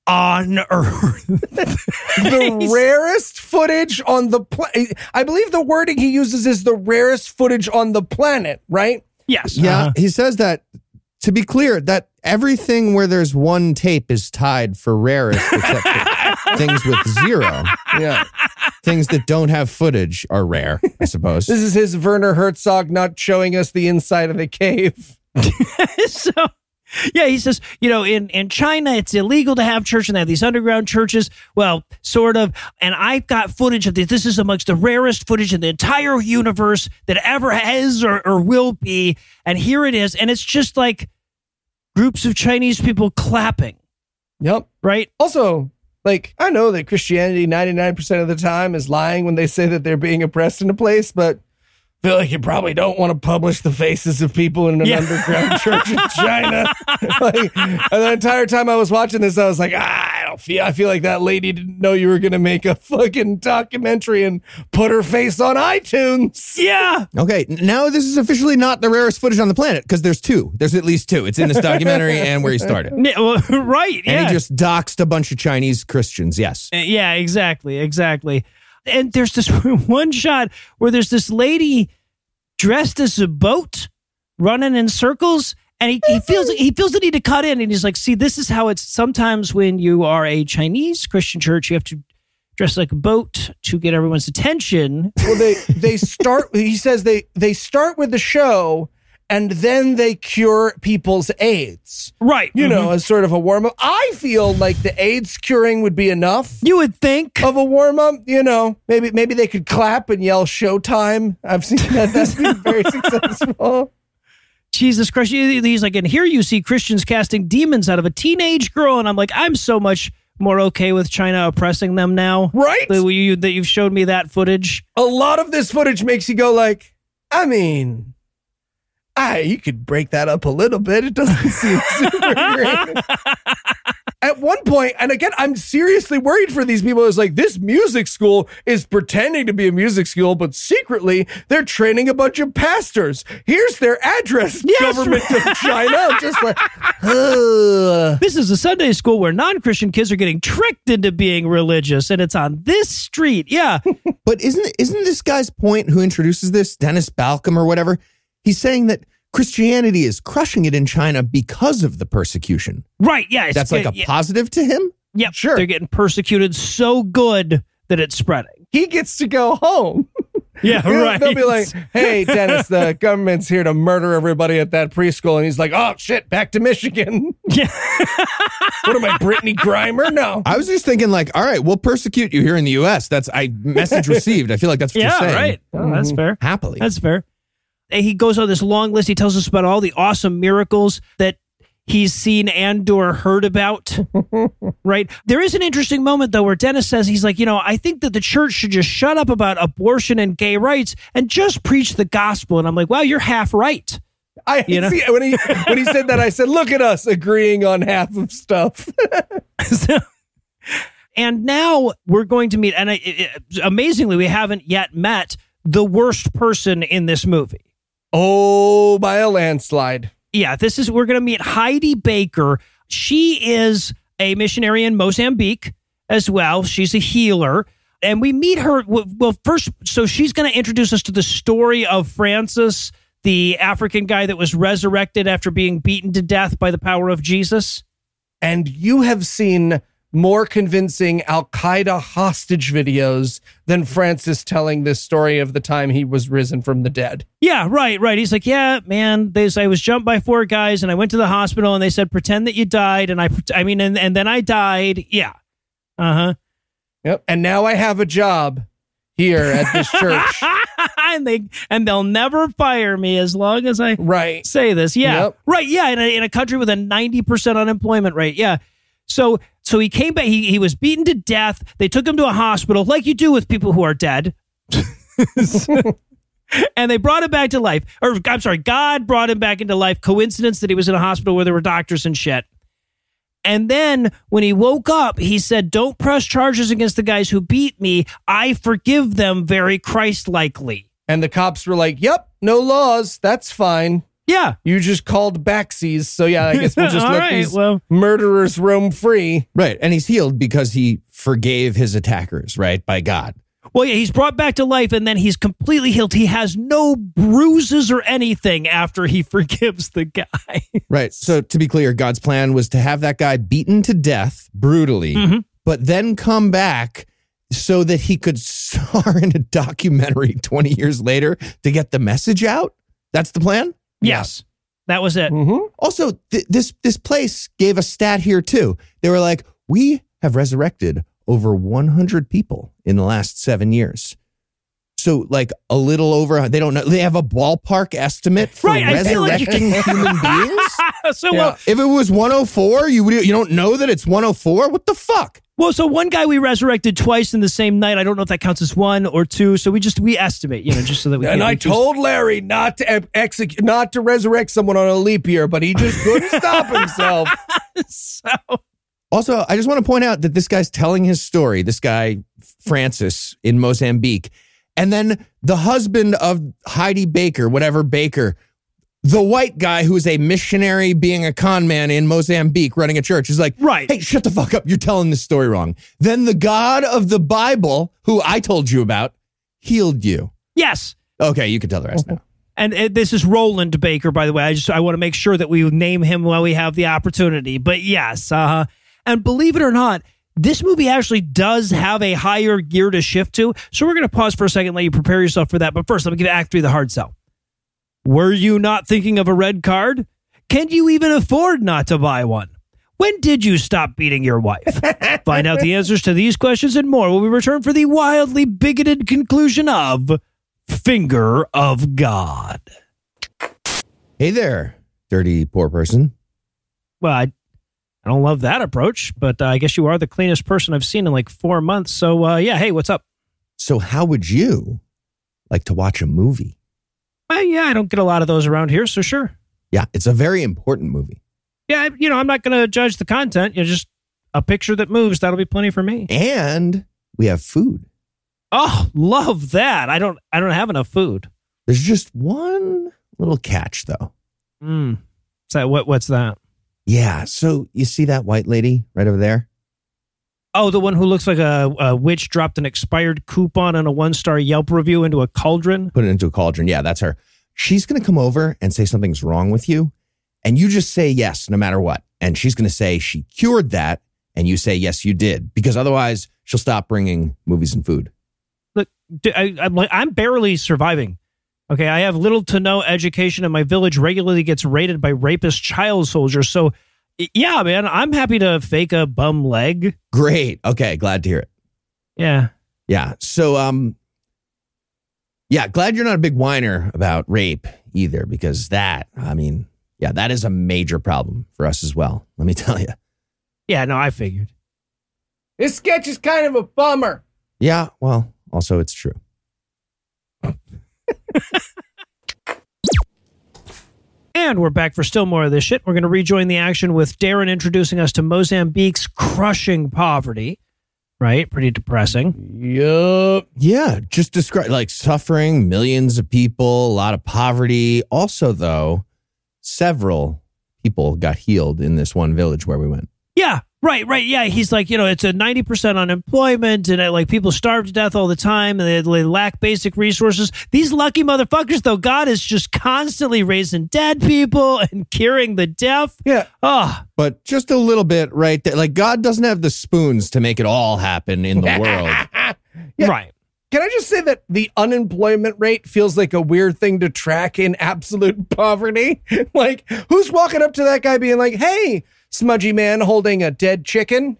on Earth. the rarest footage on the planet. I believe the wording he uses is the rarest footage on the planet, right? yes. Yeah, Uh-huh. he says that. To be clear, that everything where there's one tape is tied for rarest, except for things with zero. Yeah. Things that don't have footage are rare, I suppose. This is his Werner Herzog not showing us the inside of the cave. so yeah he says you know in in china it's illegal to have church and they have these underground churches. Well sort of. And i've got footage of this. This is amongst the rarest footage in the entire universe that ever has or, or will be. And here it is. And it's just like groups of chinese people clapping. Yep. right? Also, like, I know that Christianity 99% of the time is lying when they say that they're being oppressed in a place, but feel like you probably don't want to publish the faces of people in an Yeah. underground church in China. like, the entire time I was watching this, I was like, ah, I don't feel, I feel like that lady didn't know you were going to make a fucking documentary and put her face on iTunes. yeah Okay, now this is officially not the rarest footage on the planet because there's two. There's at least two. It's in this documentary and where he started. Yeah, well, right And yeah he just doxed a bunch of Chinese Christians. Yes. Uh, Yeah, exactly, exactly. And there's this one shot where there's this lady dressed as a boat running in circles. And he, he feels he feels the need to cut in, and he's like, "See, this is how it's sometimes when you are a Chinese Christian church, you have to dress like a boat to get everyone's attention." Well, they, they start, he says they, they start with the show and then they cure people's AIDS. Right, you know, mm-hmm. as sort of a warm up. I feel like the AIDS curing would be enough you would think. of a warm up. You know, maybe maybe they could clap and yell "Showtime." I've seen that. That's been very successful. Jesus Christ. He's like, and here you see Christians casting demons out of a teenage girl. And I'm like, I'm so much more okay with China oppressing them now. Right? That, you, that you've showed me that footage. A lot of this footage makes you go like, I mean. I, you could break that up a little bit. It doesn't seem super great. At one point, and again, I'm seriously worried for these people. It's like this music school is pretending to be a music school, but secretly they're training a bunch of pastors. Here's their address, Yes, government of China. I'm just like, ugh. This is a Sunday school where non Christian kids are getting tricked into being religious, and it's on this street. Yeah. But isn't isn't this guy's point who introduces this, Dennis Balcombe or whatever? He's saying that Christianity is crushing it in China because of the persecution. right. Yeah. it's- That's like a yeah, positive to him? Yeah. Sure. They're getting persecuted so good that it's spreading. he gets to go home. Yeah. They'll- They'll be like, hey, Dennis, the government's here to murder everybody at that preschool. And he's like, oh, shit, back to Michigan. yeah. What am I, Brittney Griner? No. I was just thinking, like, all right, we'll persecute you here in the U.S. That's I message received. I feel like that's what yeah. you're saying. Right. Oh, that's mm-hmm. fair. Happily. That's fair. He goes on this long list. He tells us about all the awesome miracles that he's seen and or heard about. right. There is an interesting moment though where Dennis says he's like, you know, I think that the church should just shut up about abortion and gay rights and just preach the gospel. And I'm like, wow, you're half right. I You know? see when he when he said that, I said, look at us agreeing on half of stuff. So- and now we're going to meet, and I, it, it- amazingly, we haven't yet met the worst person in this movie. Oh, by a landslide. Yeah, this is we're going to meet Heidi Baker. She is a missionary in Mozambique as well. She's a healer. And we meet her. Well, first, so she's going to introduce us to the story of Francis, the African guy that was resurrected after being beaten to death by the power of Jesus. And you have seen more convincing Al Qaeda hostage videos than Francis telling this story of the time he was risen from the dead. Yeah, right, right. He's like, yeah, man. They I was jumped by four guys, and I went to the hospital, and they said, pretend that you died, and I, I mean, and, and then I died. Yeah, uh huh. Yep. And now I have a job here at this church. and they and they'll never fire me as long as I right. say this. Yeah, Yep. right. Yeah, in a, in a country with a ninety percent unemployment rate. Yeah. So so he came back. He he was beaten to death. They took him to a hospital, like you do with people who are dead. and they brought him back to life. Or I'm sorry, God brought him back into life. Coincidence that he was in a hospital where there were doctors and shit. And then when he woke up, he said, Don't press charges against the guys who beat me. I forgive them very Christ likely. And the cops were like, "Yep, no laws. That's fine. Yeah. You just called backsies, so yeah, I guess we'll just let right, these well. murderers roam free." Right. And he's healed because he forgave his attackers, right? By God. Well, yeah, he's brought back to life and then he's completely healed. He has no bruises or anything after he forgives the guy. Right. So to be clear, God's plan was to have that guy beaten to death brutally, mm-hmm. but then come back so that he could star in a documentary 20 years later to get the message out. That's the plan. Yes. That was it. Mm-hmm. Also, th- this this place gave a stat here too. They were like, "We have resurrected over 100 people in the last 7 years." So, like a little over they don't know. They have a ballpark estimate for Right, I feel like you resurrecting human beings. so well, If it was 104, you would you don't know that it's 104? What the fuck? well, so one guy we resurrected twice in the same night. I don't know if that counts as one or two. So we just we estimate, you know, just so that we. And can't I be confused. told Larry not to execute, not to resurrect someone on a leap year, but he just couldn't stop himself. so Also, I just want to point out that this guy's telling his story, this guy, Francis in Mozambique. And then the husband of Heidi Baker, whatever Baker, the white guy who's a missionary being a con man in Mozambique running a church is like, Right. hey, shut the fuck up. You're telling this story wrong. Then the God of the Bible, who I told you about, healed you. yes. Okay, you can tell the rest now. And uh, this is Rolland Baker, by the way. I just I want to make sure that we name him while we have the opportunity. But yes, uh, and believe it or not, this movie actually does have a higher gear to shift to. So we're going to pause for a second, let you prepare yourself for that. But first, let me give Act Three the hard sell. Were you not thinking of a red card? Can you even afford not to buy one? When did you stop beating your wife? Find out the answers to these questions and more when we return for the wildly bigoted conclusion of Finger of God. Hey there, dirty poor person. Well, I, I don't love that approach, but uh, I guess you are the cleanest person I've seen in like four months. So, uh, yeah, hey, what's up? So, how would you like to watch a movie? Uh, yeah, I don't get a lot of those around here, so sure. Yeah, it's a very important movie. Yeah, you know, I'm not going to judge the content. You know, just a picture that moves. That'll be plenty for me. And we have food. Oh, love that. I don't. I don't have enough food. There's just one little catch, though. Mm. So what? What's that? Yeah. So, you see that white lady right over there? Oh, the one who looks like a, a witch dropped an expired coupon and a one star Yelp review into a cauldron. Put it into a cauldron. Yeah, that's her. She's going to come over and say something's wrong with you. And you just say yes, no matter what. And she's going to say she cured that. And you say, yes, you did. Because otherwise, she'll stop bringing movies and food. Look, I, am like I'm barely surviving. Okay, I have little to no education, and my village regularly gets raided by rapist child soldiers. So, yeah, man, I'm happy to fake a bum leg. Great. Okay. Glad to hear it. Yeah, Yeah. So, um, yeah, glad you're not a big whiner about rape either, because that, I mean, yeah, that is a major problem for us as well. Let me tell you. yeah. No, I figured. This sketch is kind of a bummer. Yeah. Well, also, it's true. And we're back for still more of this shit. We're going to rejoin the action with Darren introducing us to Mozambique's crushing poverty. Right, pretty depressing. Yup. Yeah. Just describe like suffering, millions of people, a lot of poverty. Also, though, several people got healed in this one village where we went. Yeah, right, right. Yeah, he's like, you know, it's a 90% unemployment and uh, like people starve to death all the time and they, they lack basic resources. These lucky motherfuckers, though, God is just constantly raising dead people and curing the deaf. Yeah. Oh, But just a little bit right there. Like, God doesn't have the spoons to make it all happen in the world. Yeah. right. Can I just say that the unemployment rate feels like a weird thing to track in absolute poverty? like, who's walking up to that guy being like, hey, smudgy man holding a dead chicken?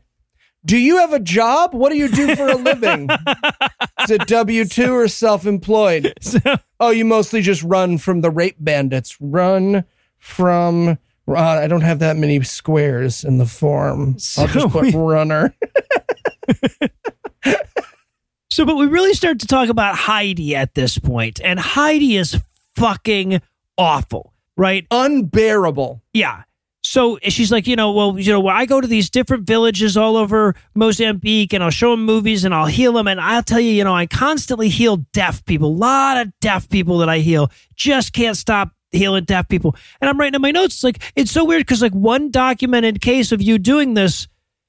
Do you have a job? What do you do for a living? Is it W 2 or self employed? So, Oh, you mostly just run from the rape bandits. Run from. Uh, I don't have that many squares in the form. I'll just So put we- runner. so, but we really start to talk about Heidi at this point, and Heidi is fucking awful, right? Unbearable. Yeah. So she's like, you know, well, you know, well, I go to these different villages all over Mozambique and I'll show them movies and I'll heal them. And I'll tell you, you know, I constantly heal deaf people, a lot of deaf people that I heal. Just can't stop healing deaf people. And I'm writing in my notes, it's like, it's so weird because like one documented case of you doing this,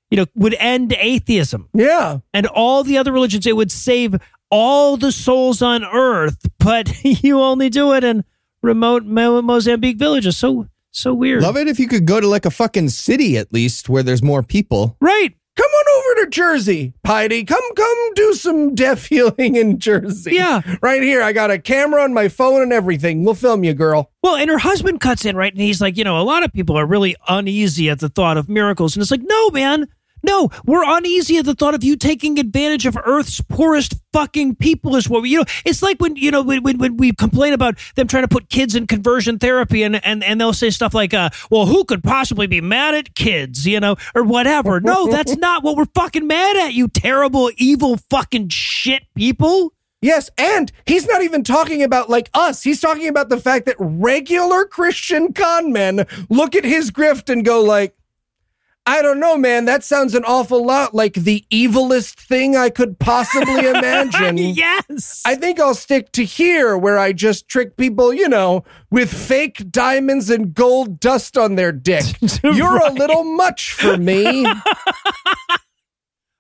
you know, would end atheism Yeah. and all the other religions. It would save all the souls on earth, but you only do it in remote Mo- Mozambique villages. So, so weird. Love it if you could go to like a fucking city at least where there's more people. Right. Come on over to Jersey, Heidi. Come, come do some deaf healing in Jersey. Yeah. Right here. I got a camera on my phone and everything. We'll film you, girl. Well, and her husband cuts in, right? And he's like, you know, a lot of people are really uneasy at the thought of miracles. And it's like, no, man. No, we're uneasy at the thought of you taking advantage of Earth's poorest fucking people is what we, you know, it's like when, you know, when, when, when we complain about them trying to put kids in conversion therapy and, and, and they'll say stuff like, uh, well, who could possibly be mad at kids, you know, or whatever. No, that's not what we're fucking mad at, you terrible, evil fucking shit people. Yes, and he's not even talking about like us. He's talking about the fact that regular Christian con men look at his grift and go like, I don't know, man. That sounds an awful lot like the evilest thing I could possibly imagine. yes. I think I'll stick to here where I just trick people, you know, with fake diamonds and gold dust on their dick. You're a little much for me.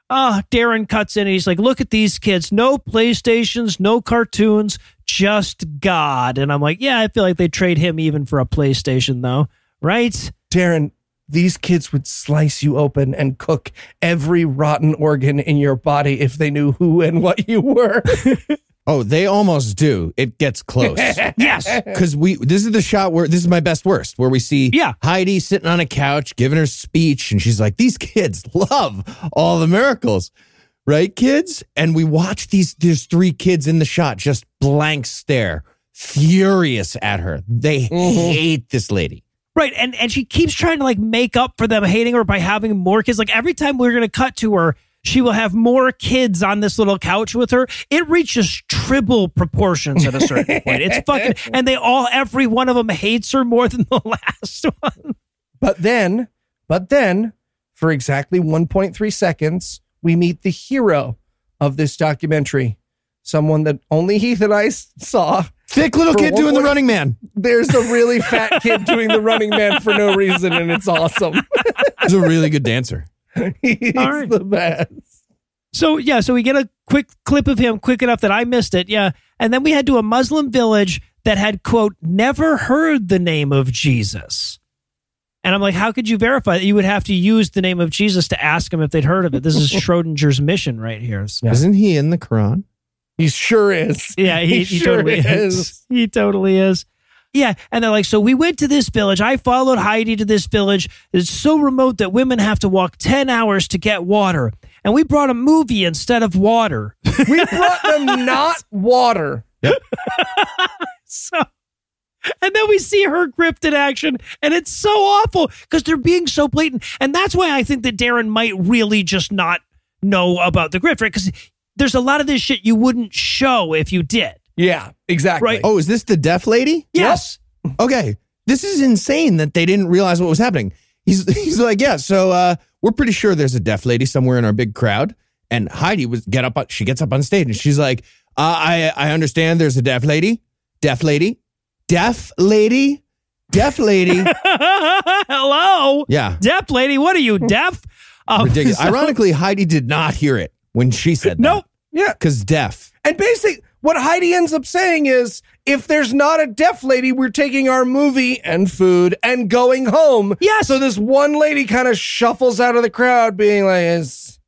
Ah, Darren cuts in and he's like, look at these kids. No PlayStations, no cartoons, just God. And I'm like, yeah, I feel like they trade him even for a PlayStation, though. Right? Darren, these kids would slice you open and cook every rotten organ in your body if they knew who and what you were. Oh, they almost do. It gets close. Yes. Because we this is the shot where this is my best worst, where we see Yeah. Heidi sitting on a couch giving her speech, and she's like, These kids love all the miracles. Right, kids? And we watch these there's three kids in the shot just blank stare, furious at her. They mm-hmm. hate this lady. Right. And and she keeps trying to like make up for them hating her by having more kids. Like every time we're gonna cut to her, she will have more kids on this little couch with her. It reaches triple proportions at a certain point. It's fucking and they all every one of them hates her more than the last one. But then, but then, for exactly 1.3 seconds, we meet the hero of this documentary. Someone that only Heath and I saw. Thick little For kid one doing the running man. There's a really fat kid doing the running man for no reason, and it's awesome. He's a really good dancer. He's All right. the best. So yeah, so we get a quick clip of him, quick enough that I missed it. Yeah, and then we head to a Muslim village that had quote never heard the name of Jesus. And I'm like, how could you verify that? You would have to use the name of Jesus to ask him if they'd heard of it. This is Schrodinger's mission right here. So- Isn't he in the Quran? He sure is. Yeah, he, he, sure totally is. He totally is. Yeah, and they're like, so we went to this village. I followed Heidi to this village. It's so remote that women have to walk 10 hours to get water. And we brought a movie instead of water. We brought them not water. So, and then we see her gripped in action, and it's so awful because they're being so blatant. And that's why I think that Darren might really just not know about the grift, right? Because there's a lot of this shit you wouldn't show if you did. Yeah, exactly. Right. Oh, is this the deaf lady? Yes. Okay. This is insane that they didn't realize what was happening. He's he's like, yeah, so uh, we're pretty sure there's a deaf lady somewhere in our big crowd. And Heidi was get up. on- She gets up on stage and she's like, uh, I I understand there's a deaf lady, deaf lady, deaf lady, deaf lady. Hello. Yeah, Deaf lady, what are you, deaf? Um, ridiculous. so- Ironically, Heidi did not hear it when she said Nope. Yeah. because deaf. And basically, what Heidi ends up saying is if there's not a deaf lady, we're taking our movie and food and going home. Yes. So this one lady kind of shuffles out of the crowd, being like, it's,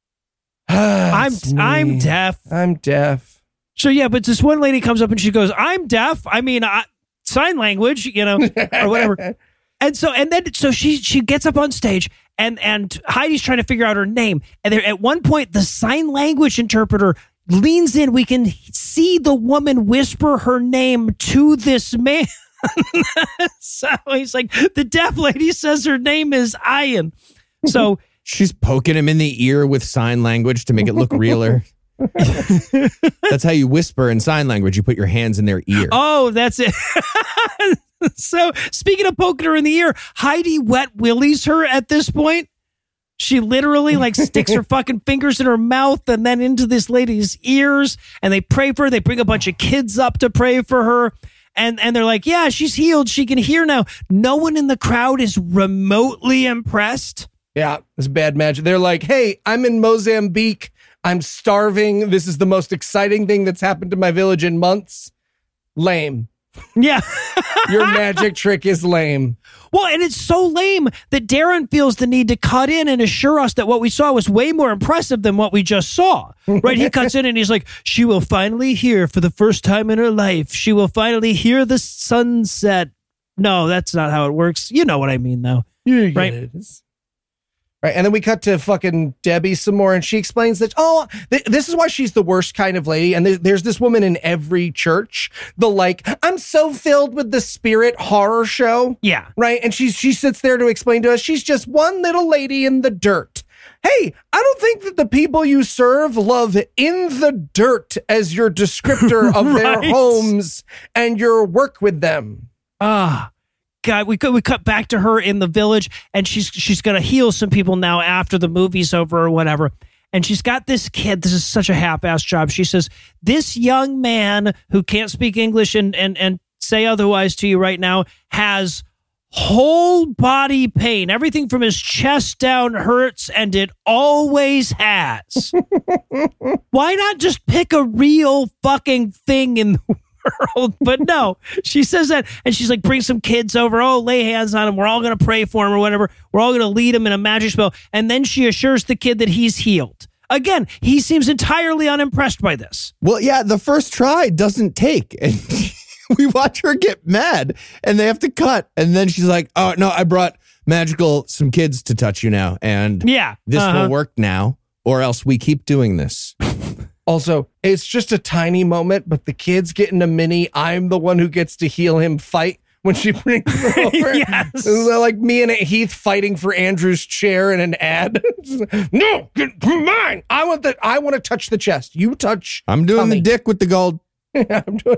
ah, I'm "It's me. I'm deaf. I'm deaf. So yeah, but this one lady comes up and she goes, "I'm deaf. I mean, I, sign language, you know, or whatever." And so, and then, so she she gets up on stage, and and Heidi's trying to figure out her name, and there at one point the sign language interpreter leans in. We can see the woman whisper her name to this man. so he's like, the deaf lady says her name is Ian. So She's poking him in the ear with sign language to make it look realer. That's how you whisper in sign language. You put your hands in their ear. Oh, that's it. so speaking of poking her in the ear, Heidi wet willies her at this point. She literally like sticks her fucking fingers in her mouth and then into this lady's ears and they pray for her. They bring a bunch of kids up to pray for her. And and they're like, yeah, she's healed. She can hear now. No one in the crowd is remotely impressed. Yeah, it's bad magic. They're like, hey, I'm in Mozambique. I'm starving. This is the most exciting thing that's happened to my village in months. Lame. Yeah. Your magic trick is lame. Well, and it's so lame that Darren feels the need to cut in and assure us that what we saw was way more impressive than what we just saw. Right? He cuts in and he's like, She will finally hear for the first time in her life. She will finally hear the sunset. No, that's not how it works. You know what I mean, though. You Right. it. Right. And then we cut to fucking Debbie some more, and she explains that, oh, th- this is why she's the worst kind of lady. And there- there's this woman in every church, the like, I'm so filled with the spirit horror show. Yeah. Right. And she's she sits there to explain to us she's just one little lady in the dirt. Hey, I don't think that the people you serve love in the dirt as your descriptor of their homes and your work with them. Ah, God, we could we cut back to her in the village, and she's she's gonna heal some people now after the movie's over or whatever. And she's got this kid. This is such a half-ass job. She says this young man who can't speak English and and and say otherwise to you right now has whole body pain. Everything from his chest down hurts, and it always has. Why not just pick a real fucking thing in the world? But no, she says that, and she's like, bring some kids over. Oh, lay hands on him. We're all going to pray for him or whatever. We're all going to lead him in a magic spell. And then she assures the kid that he's healed. Again, he seems entirely unimpressed by this. Well, yeah, the first try doesn't take. And we watch her get mad and they have to cut. And then she's like, oh, no, I brought magical some kids to touch you now. And Yeah. this uh-huh. will work now, or else we keep doing this. Also, it's just a tiny moment, but the kid's getting a mini. I'm the one who gets to heal him fight when she brings him over. Yes. Uh, like me and Heath fighting for Andrew's chair in an ad. no, get mine. I want the. I want to touch the chest. You touch. I'm doing Tommy. the dick with the gold. I'm doing.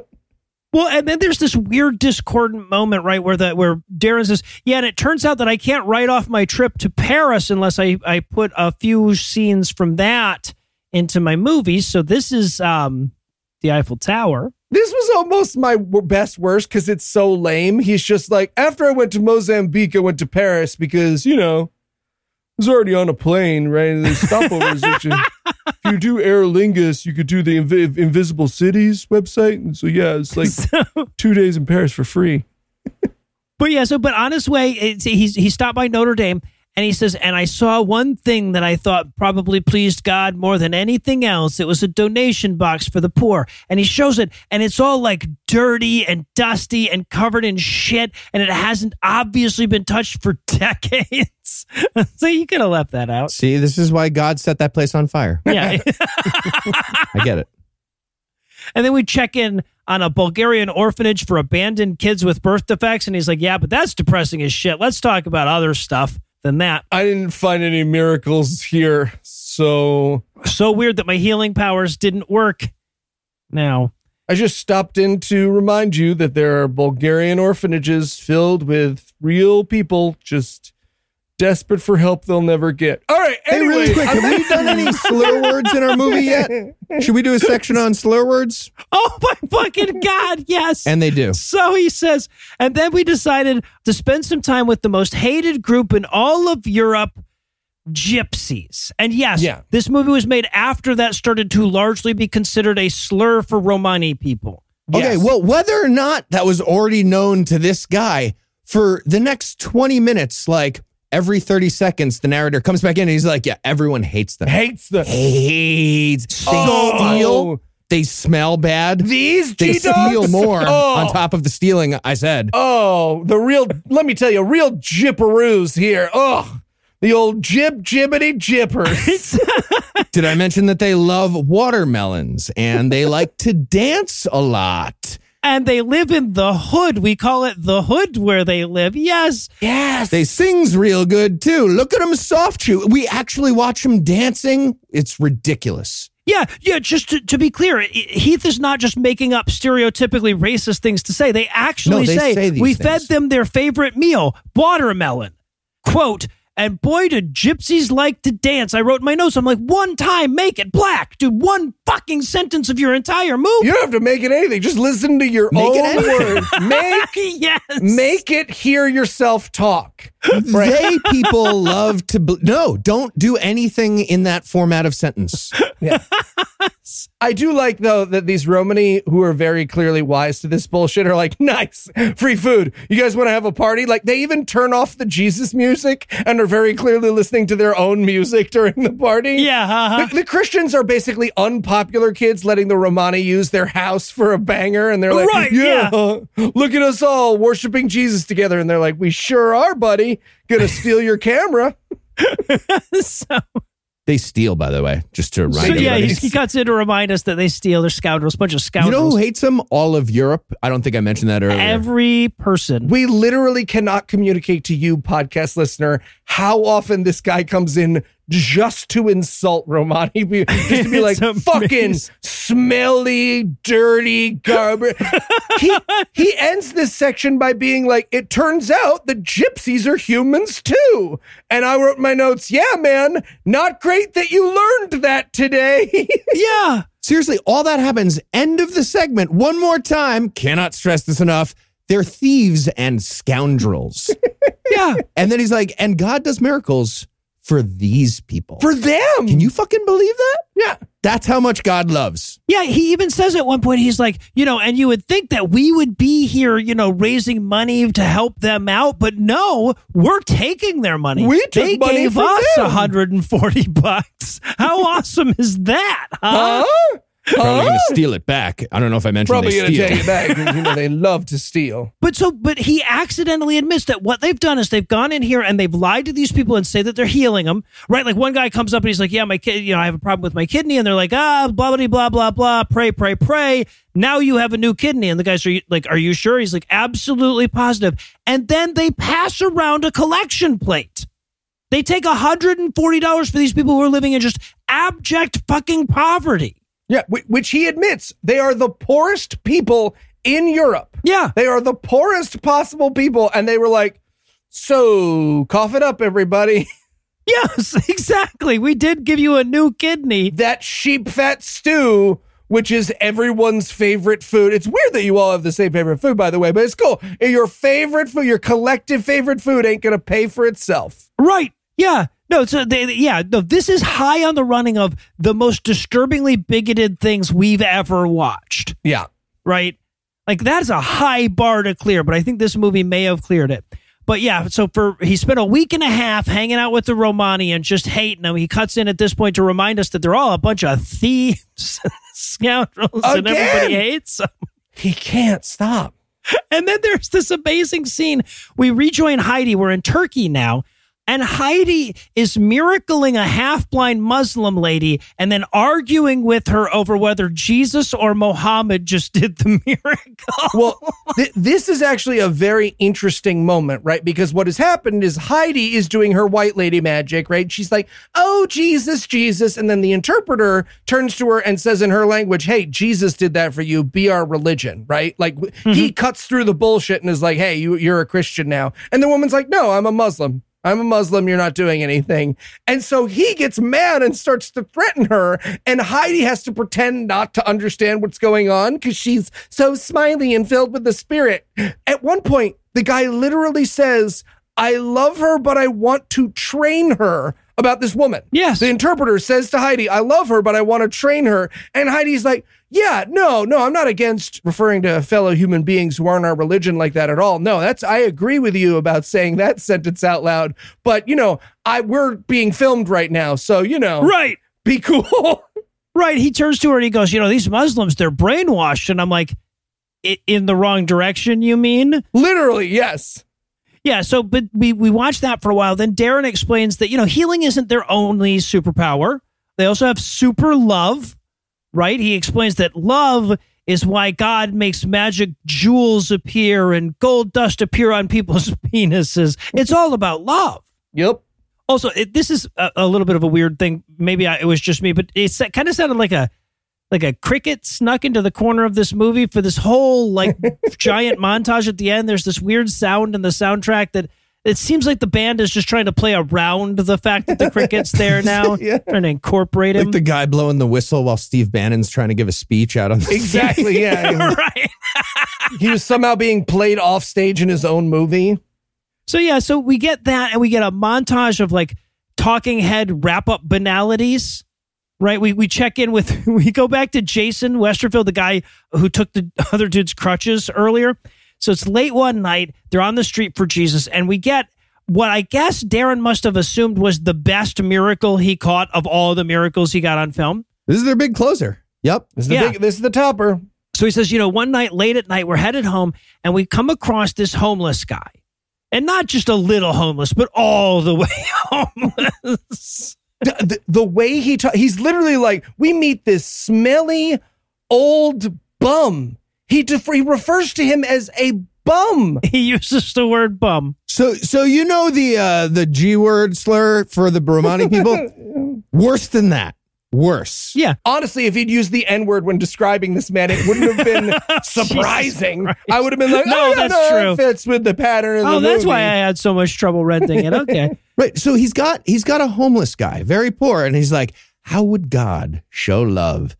Well, and then there's this weird discordant moment, right, where the where Darren says, "Yeah," and it turns out that I can't write off my trip to Paris unless I I put a few scenes from that into my movies. So this is um the Eiffel Tower. This was almost my best worst because it's so lame. He's just like, after I went to Mozambique, I went to Paris because, you know, I was already on a plane, right? And there's stopovers. if you do Aer Lingus, you could do the Invi- Invisible Cities website. And so, yeah, it's like So, two days in Paris for free. but yeah, so but on his way, he's he stopped by Notre Dame. And he says, and I saw one thing that I thought probably pleased God more than anything else. It was a donation box for the poor. And he shows it, and it's all like dirty and dusty and covered in shit, and it hasn't obviously been touched for decades. so you could have left that out. See, this is why God set that place on fire. Yeah. I get it. and then we check in on a Bulgarian orphanage for abandoned kids with birth defects. And he's like, yeah, but that's depressing as shit. Let's talk about other stuff than that. I didn't find any miracles here. So so weird that my healing powers didn't work. Now, I just stopped in to remind you that there are Bulgarian orphanages filled with real people just desperate for help they'll never get. All right. Hey, really quick, have we done any slur words in our movie yet? Should we do a section on slur words? oh my fucking god, yes. And they do. so he says, and then we decided to spend some time with the most hated group in all of Europe, gypsies. And yes, Yeah. this movie was made after that started to largely be considered a slur for Romani people. Okay, Yes. well, whether or not that was already known to this guy, for the next 20 minutes, like every 30 seconds, the narrator comes back in and he's like, Yeah, everyone hates them. hates the Hates. They Oh. steal. They smell bad. these They G-dogs? steal more Oh. on top of the stealing, I said. Oh, the real. Let me tell you, real jipperoos here. Oh, the old jib jibbity jippers. Did I mention that they love watermelons and they like to dance a lot? And they live in the hood. We call it the hood where they live. Yes. yes. They sings real good too. Look at them soft shoe. We actually watch them dancing. It's ridiculous. Yeah, yeah. Just to, to be clear, Heath is not just making up stereotypically racist things to say. They actually No, they say, say we things." fed them their favorite meal, watermelon. Quote. And boy, do gypsies like to dance. I wrote in my notes. I'm like, one time, make it black, Do One fucking sentence of your entire movie. You don't have to make it anything. Just listen to your Make own anything. words. Make yes. make it hear yourself talk. They people love to. Bl- no, don't do anything in that format of sentence. I do like though that these Romani who are very clearly wise to this bullshit are like, nice, free food. You guys want to have a party? Like they even turn off the Jesus music and are very clearly listening to their own music during the party. Yeah, uh-huh. The, the Christians are basically unpopular kids letting the Romani use their house for a banger, and they're like, Right, yeah, look at us all worshiping Jesus together." And they're like, "We sure are, buddy. Gonna steal your camera." so, They steal, by the way, just to remind so yeah, he, he cuts in to remind us that they steal. They're scoundrels, bunch of scoundrels. you know who hates them? All of Europe. I don't think I mentioned that earlier. Every person. We literally cannot communicate to you, podcast listener, how often this guy comes in just to insult Romani, just to be like, fucking smelly, dirty garbage. he, he ends this section by being like, it turns out the gypsies are humans too. And I wrote my notes, yeah, man, not great that you learned that today. yeah. Seriously, all that happens. End of the segment. One more time. Cannot stress this enough. They're thieves and scoundrels. Yeah. and then he's like, and God does miracles for these people. For them. Can you fucking believe that? yeah. That's how much God loves. Yeah, he even says at one point, he's like, you know, and you would think that we would be here, you know, raising money to help them out, but no, we're taking their money. We took they money gave us them. 140 bucks. How awesome is that? Huh? Huh? Probably Huh? gonna steal it back. I don't know if I mentioned Probably they gonna steal. take it back. 'cause, You know, they love to steal. But so, but he accidentally admits that what they've done is they've gone in here and they've lied to these people and say that they're healing them, right? Like one guy comes up and he's like, "Yeah, my kid, you know, I have a problem with my kidney," and they're like, "Ah, blah blah blah blah blah, pray pray pray." Now you have a new kidney, and the guys are like, "Are you sure?" He's like, "Absolutely positive." And then they pass around a collection plate. They take hundred and forty dollars for these people who are living in just abject fucking poverty. Yeah, which he admits they are the poorest people in Europe. Yeah, They are the poorest possible people, and they were like, "So cough it up, everybody. yes, exactly. We did give you a new kidney. that sheep fat stew." Which is everyone's favorite food. It's weird that you all have the same favorite food, by the way, but it's cool. Your favorite food, your collective favorite food, ain't gonna pay for itself. Right. Yeah. No, so they, yeah, no, this is high on the running of the most disturbingly bigoted things we've ever watched, Yeah, right? Like that's a high bar to clear, but I think this movie may have cleared it. But yeah, so for he spent a week and a half hanging out with the Romani and just hating them. He cuts in at this point to remind us that they're all a bunch of thieves, scoundrels, and everybody hates them. he can't stop. And then there's this amazing scene. We rejoin Heidi. We're in Turkey now. And Heidi is miracling a half blind Muslim lady and then arguing with her over whether Jesus or Mohammed just did the miracle. Well, th- this is actually a very interesting moment, right? Because what has happened is Heidi is doing her white lady magic, right? She's like, oh, Jesus, Jesus. And then the interpreter turns to her and says in her language, hey, Jesus did that for you. Be our religion, right? Like Mm-hmm. he cuts through the bullshit and is like, hey, you, you're a Christian now. And the woman's like, no, I'm a Muslim. I'm a Muslim. You're not doing anything. And so he gets mad and starts to threaten her. And Heidi has to pretend not to understand what's going on because she's so smiley and filled with the spirit. At one point, the guy literally says, I love her, but I want to train her about this woman. Yes. The interpreter says to Heidi, I love her, but I want to train her. And Heidi's like, yeah, no, no, I'm not against referring to fellow human beings who aren't our religion like that at all. No, that's I agree with you about saying that sentence out loud. But you know, I we're being filmed right now, so you know, right. be cool. Right. He turns to her and he goes, You know, these Muslims, they're brainwashed. And I'm like, In the wrong direction, you mean? Literally, yes. Yeah, so but we we watched that for a while. Then Darren explains that you know healing isn't their only superpower. They also have super love, right? He explains that love is why God makes magic jewels appear and gold dust appear on people's penises. It's all about love. Yep. Also, it, this is a, a little bit of a weird thing. Maybe I, it was just me, but it kind of sounded like a like a cricket snuck into the corner of this movie for this whole like giant montage at the end. There's this weird sound in the soundtrack that it seems like the band is just trying to play around the fact that the cricket's there now, Yeah. trying to incorporate him. Like the guy blowing the whistle while Steve Bannon's trying to give a speech out on the Exactly. Yeah. right. he was somehow being played off stage in his own movie. So yeah, so we get that, and we get a montage of like talking head wrap up banalities. Right, we we check in with we go back to Jason Westerfield, the guy who took the other dude's crutches earlier. So it's late one night. They're on the street for Jesus, and we get what I guess Darren must have assumed was the best miracle he caught of all the miracles he got on film. This is their big closer. Yep. This is the Yeah. big. This is the topper. So he says, you know, one night late at night, we're headed home and we come across this homeless guy. And not just a little homeless, but all the way homeless. The, the, the way he ta- he's literally like we meet this smelly old bum. He def- he refers to him as a bum. he uses the word bum. So so you know the uh the G word slur for the Romani people? Worse than that. Worse. Yeah. Honestly, if he'd used the N word when describing this man, it wouldn't have been surprising. I would have been like, No, oh, that's no, true. It fits with the pattern of the Oh, that's movie. why I had so much trouble renting it. Okay. Right. So he's got he's got a homeless guy, very poor, and he's like, how would God show love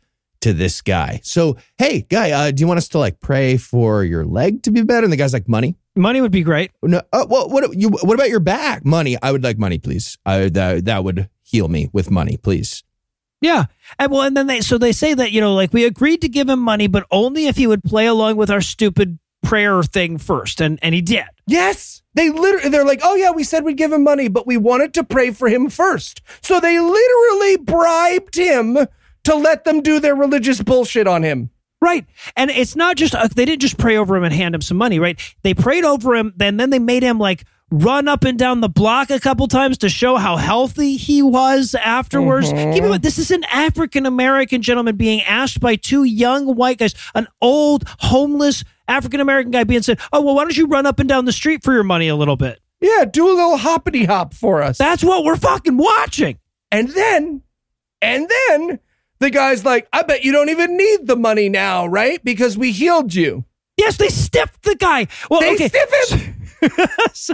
to this guy? So, hey, guy, uh, do you want us to like pray for your leg to be better? And the guy's like, money. Money would be great. No, uh, what what you what about your back? Money. I would like money, please. I that that would heal me with money, please. Yeah. And well, and then they, so they say that, you know, like we agreed to give him money, but only if he would play along with our stupid prayer thing first. And, and he did. Yes. They literally, they're like, oh yeah, we said we'd give him money, but we wanted to pray for him first. So they literally bribed him to let them do their religious bullshit on him. Right. And it's not just, uh, they didn't just pray over him and hand him some money, right? They prayed over him, and then they made him like run up and down the block a couple times to show how healthy he was afterwards. Keep in mind, this is an African American gentleman being asked by two young white guys, an old, homeless African American guy being said, Oh, well, why don't you run up and down the street for your money a little bit? Yeah, do a little hoppity hop for us. That's what we're fucking watching. and then, and then the guy's like, I bet you don't even need the money now, right? Because we healed you. Yes, they stiffed the guy. Well, They okay. stiff him. so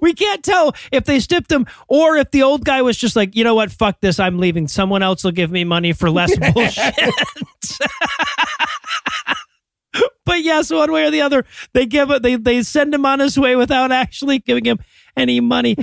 we can't tell if they stiffed him or if the old guy was just like, you know what, fuck this, I'm leaving. Someone else will give me money for less bullshit. but yes, one way or the other, they give it. They they send him on his way without actually giving him any money.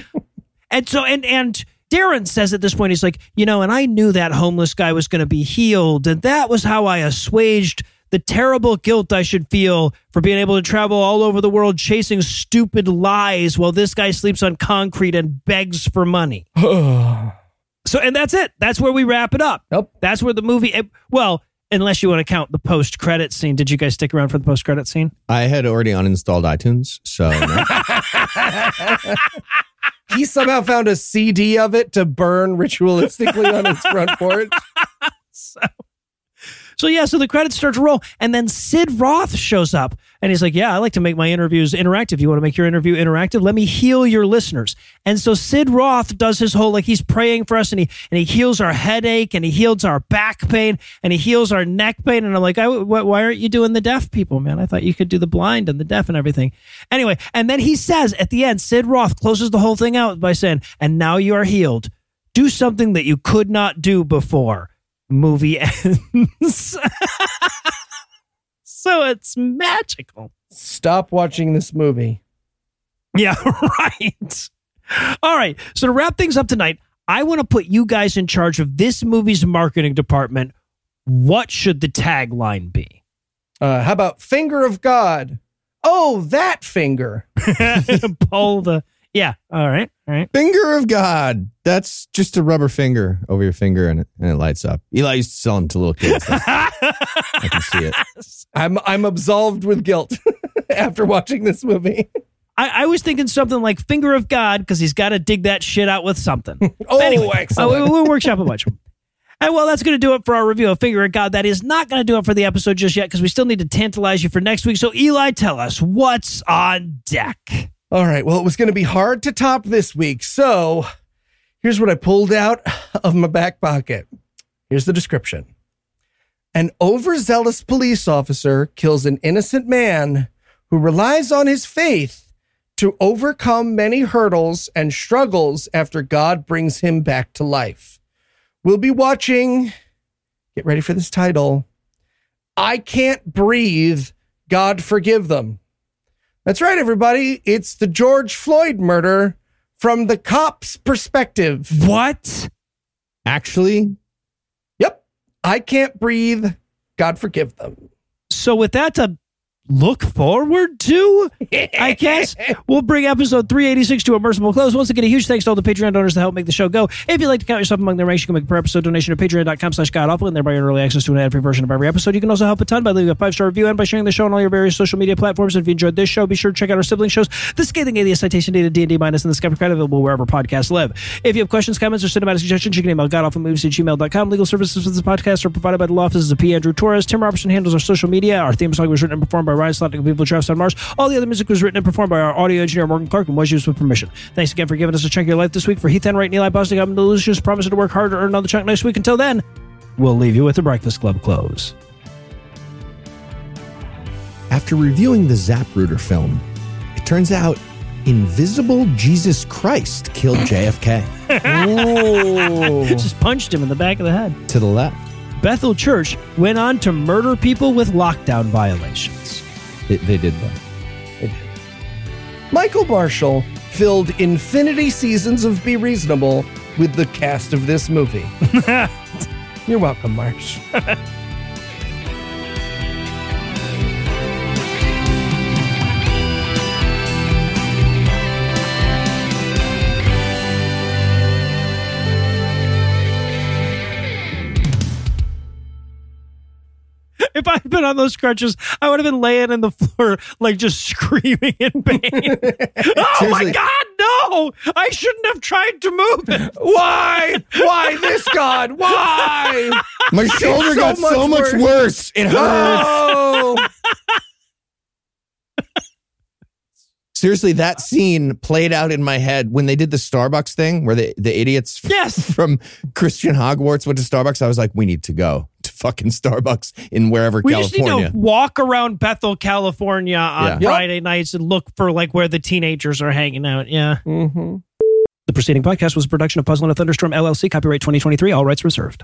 and so and and. Darren says at this point, he's like, you know, and I knew that homeless guy was going to be healed. And that was how I assuaged the terrible guilt I should feel for being able to travel all over the world chasing stupid lies while this guy sleeps on concrete and begs for money. so, and that's it. That's where we wrap it up. Nope. That's where the movie, it- well, unless you want to count the post credit scene. Did you guys stick around for the post credit scene? I had already uninstalled iTunes, so no. He somehow found a CD of it to burn ritualistically on his front porch. So yeah, so the credits start to roll, and then Sid Roth shows up, and he's like, "Yeah, I like to make my interviews interactive. You want to make your interview interactive? Let me heal your listeners." And so Sid Roth does his whole like he's praying for us, and he and he heals our headache, and he heals our back pain, and he heals our neck pain. And I'm like, why aren't you doing the deaf people, man? I thought you could do the blind and the deaf and everything. Anyway, and then he says at the end, Sid Roth closes the whole thing out by saying, "And now you are healed. Do something that you could not do before." Movie ends. so it's magical. Stop watching this movie. Yeah, right. All right. So to wrap things up tonight, I want to put you guys in charge of this movie's marketing department. What should the tagline be? Uh, how about finger of God? Oh, that finger. Pull the. Yeah. All right. Right. finger of God. That's just a rubber finger over your finger, and it, and it lights up. Eli used to sell them to little kids. I can see it. I'm I'm absolved with guilt after watching this movie. I, I was thinking something like finger of God because he's got to dig that shit out with something. Oh, Anyway, excellent. uh, we- we'll workshop a bunch. And well, that's going to do it for our review of Finger of God. That is not going to do it for the episode just yet because we still need to tantalize you for next week. So, Eli, tell us what's on deck. All right. Well, it was going to be hard to top this week. So Here's what I pulled out of my back pocket. Here's the description An overzealous police officer kills an innocent man who relies on his faith to overcome many hurdles and struggles after God brings him back to life. We'll be watching, get ready for this title I Can't Breathe, God Forgive Them. That's right, everybody. It's the George Floyd murder from the cop's perspective. What? Actually, Yep. I can't breathe. God forgive them. So with that to look forward to, I guess we'll bring episode 386 to a merciful close. Once again, a huge thanks to all the Patreon donors that help make the show go. If you'd like to count yourself among the ranks, you can make a per episode donation at patreon.com slash godawful and thereby earn early access to an ad-free version of every episode. You can also help a ton by leaving a five-star review and by sharing the show on all your various social media platforms. And if you enjoyed this show, be sure to check out our sibling shows, The Scathing Atheist Citation Data, D&D Minus, and The Skepticrat, available wherever podcasts live. If you have questions, comments, or cinematic suggestions, you can email godawfulmovies at gmail.com. Legal services for this podcast are provided by the law offices of P. Andrew Torres. Tim Robertson handles our social media. Our theme song was written and performed by Slotnick of Evil Giraffes on Mars. All the other music was written and performed by our audio engineer, Morgan Clarke, and was used with permission. Thanks again for giving us a chunk of your life this week. For Heath Enright, Eli Bosnick, I'm Noah Lugeons, promising to work hard to earn another chunk next week. Until then, we'll leave you with the Breakfast Club close. after reviewing the Zapruder film, it turns out Invisible Jesus Christ killed JFK Just punched him in the back of the head. to the left. Bethel Church went on to murder people with lockdown violations. They, they did that. Michael Marshall filled infinity seasons of Be Reasonable with the cast of this movie. You're welcome, Marsh. If I'd been on those crutches, I would have been laying in the floor, like just screaming in pain. oh my God, no! I shouldn't have tried to move it. Why? Why this God? Why? My shoulder so got so much much worse. worse. It hurts. Oh. Seriously, that scene played out in my head when they did the Starbucks thing where the, the idiots Yes. from Christian Hogwarts went to Starbucks. I was like, we need to go to fucking Starbucks in wherever We just California. need to walk around Bethel, California on Yeah. Friday nights and look for like where the teenagers are hanging out. Yeah. hmm The preceding podcast was a production of Puzzle in a Thunderstorm LLC, copyright 2023, all rights reserved.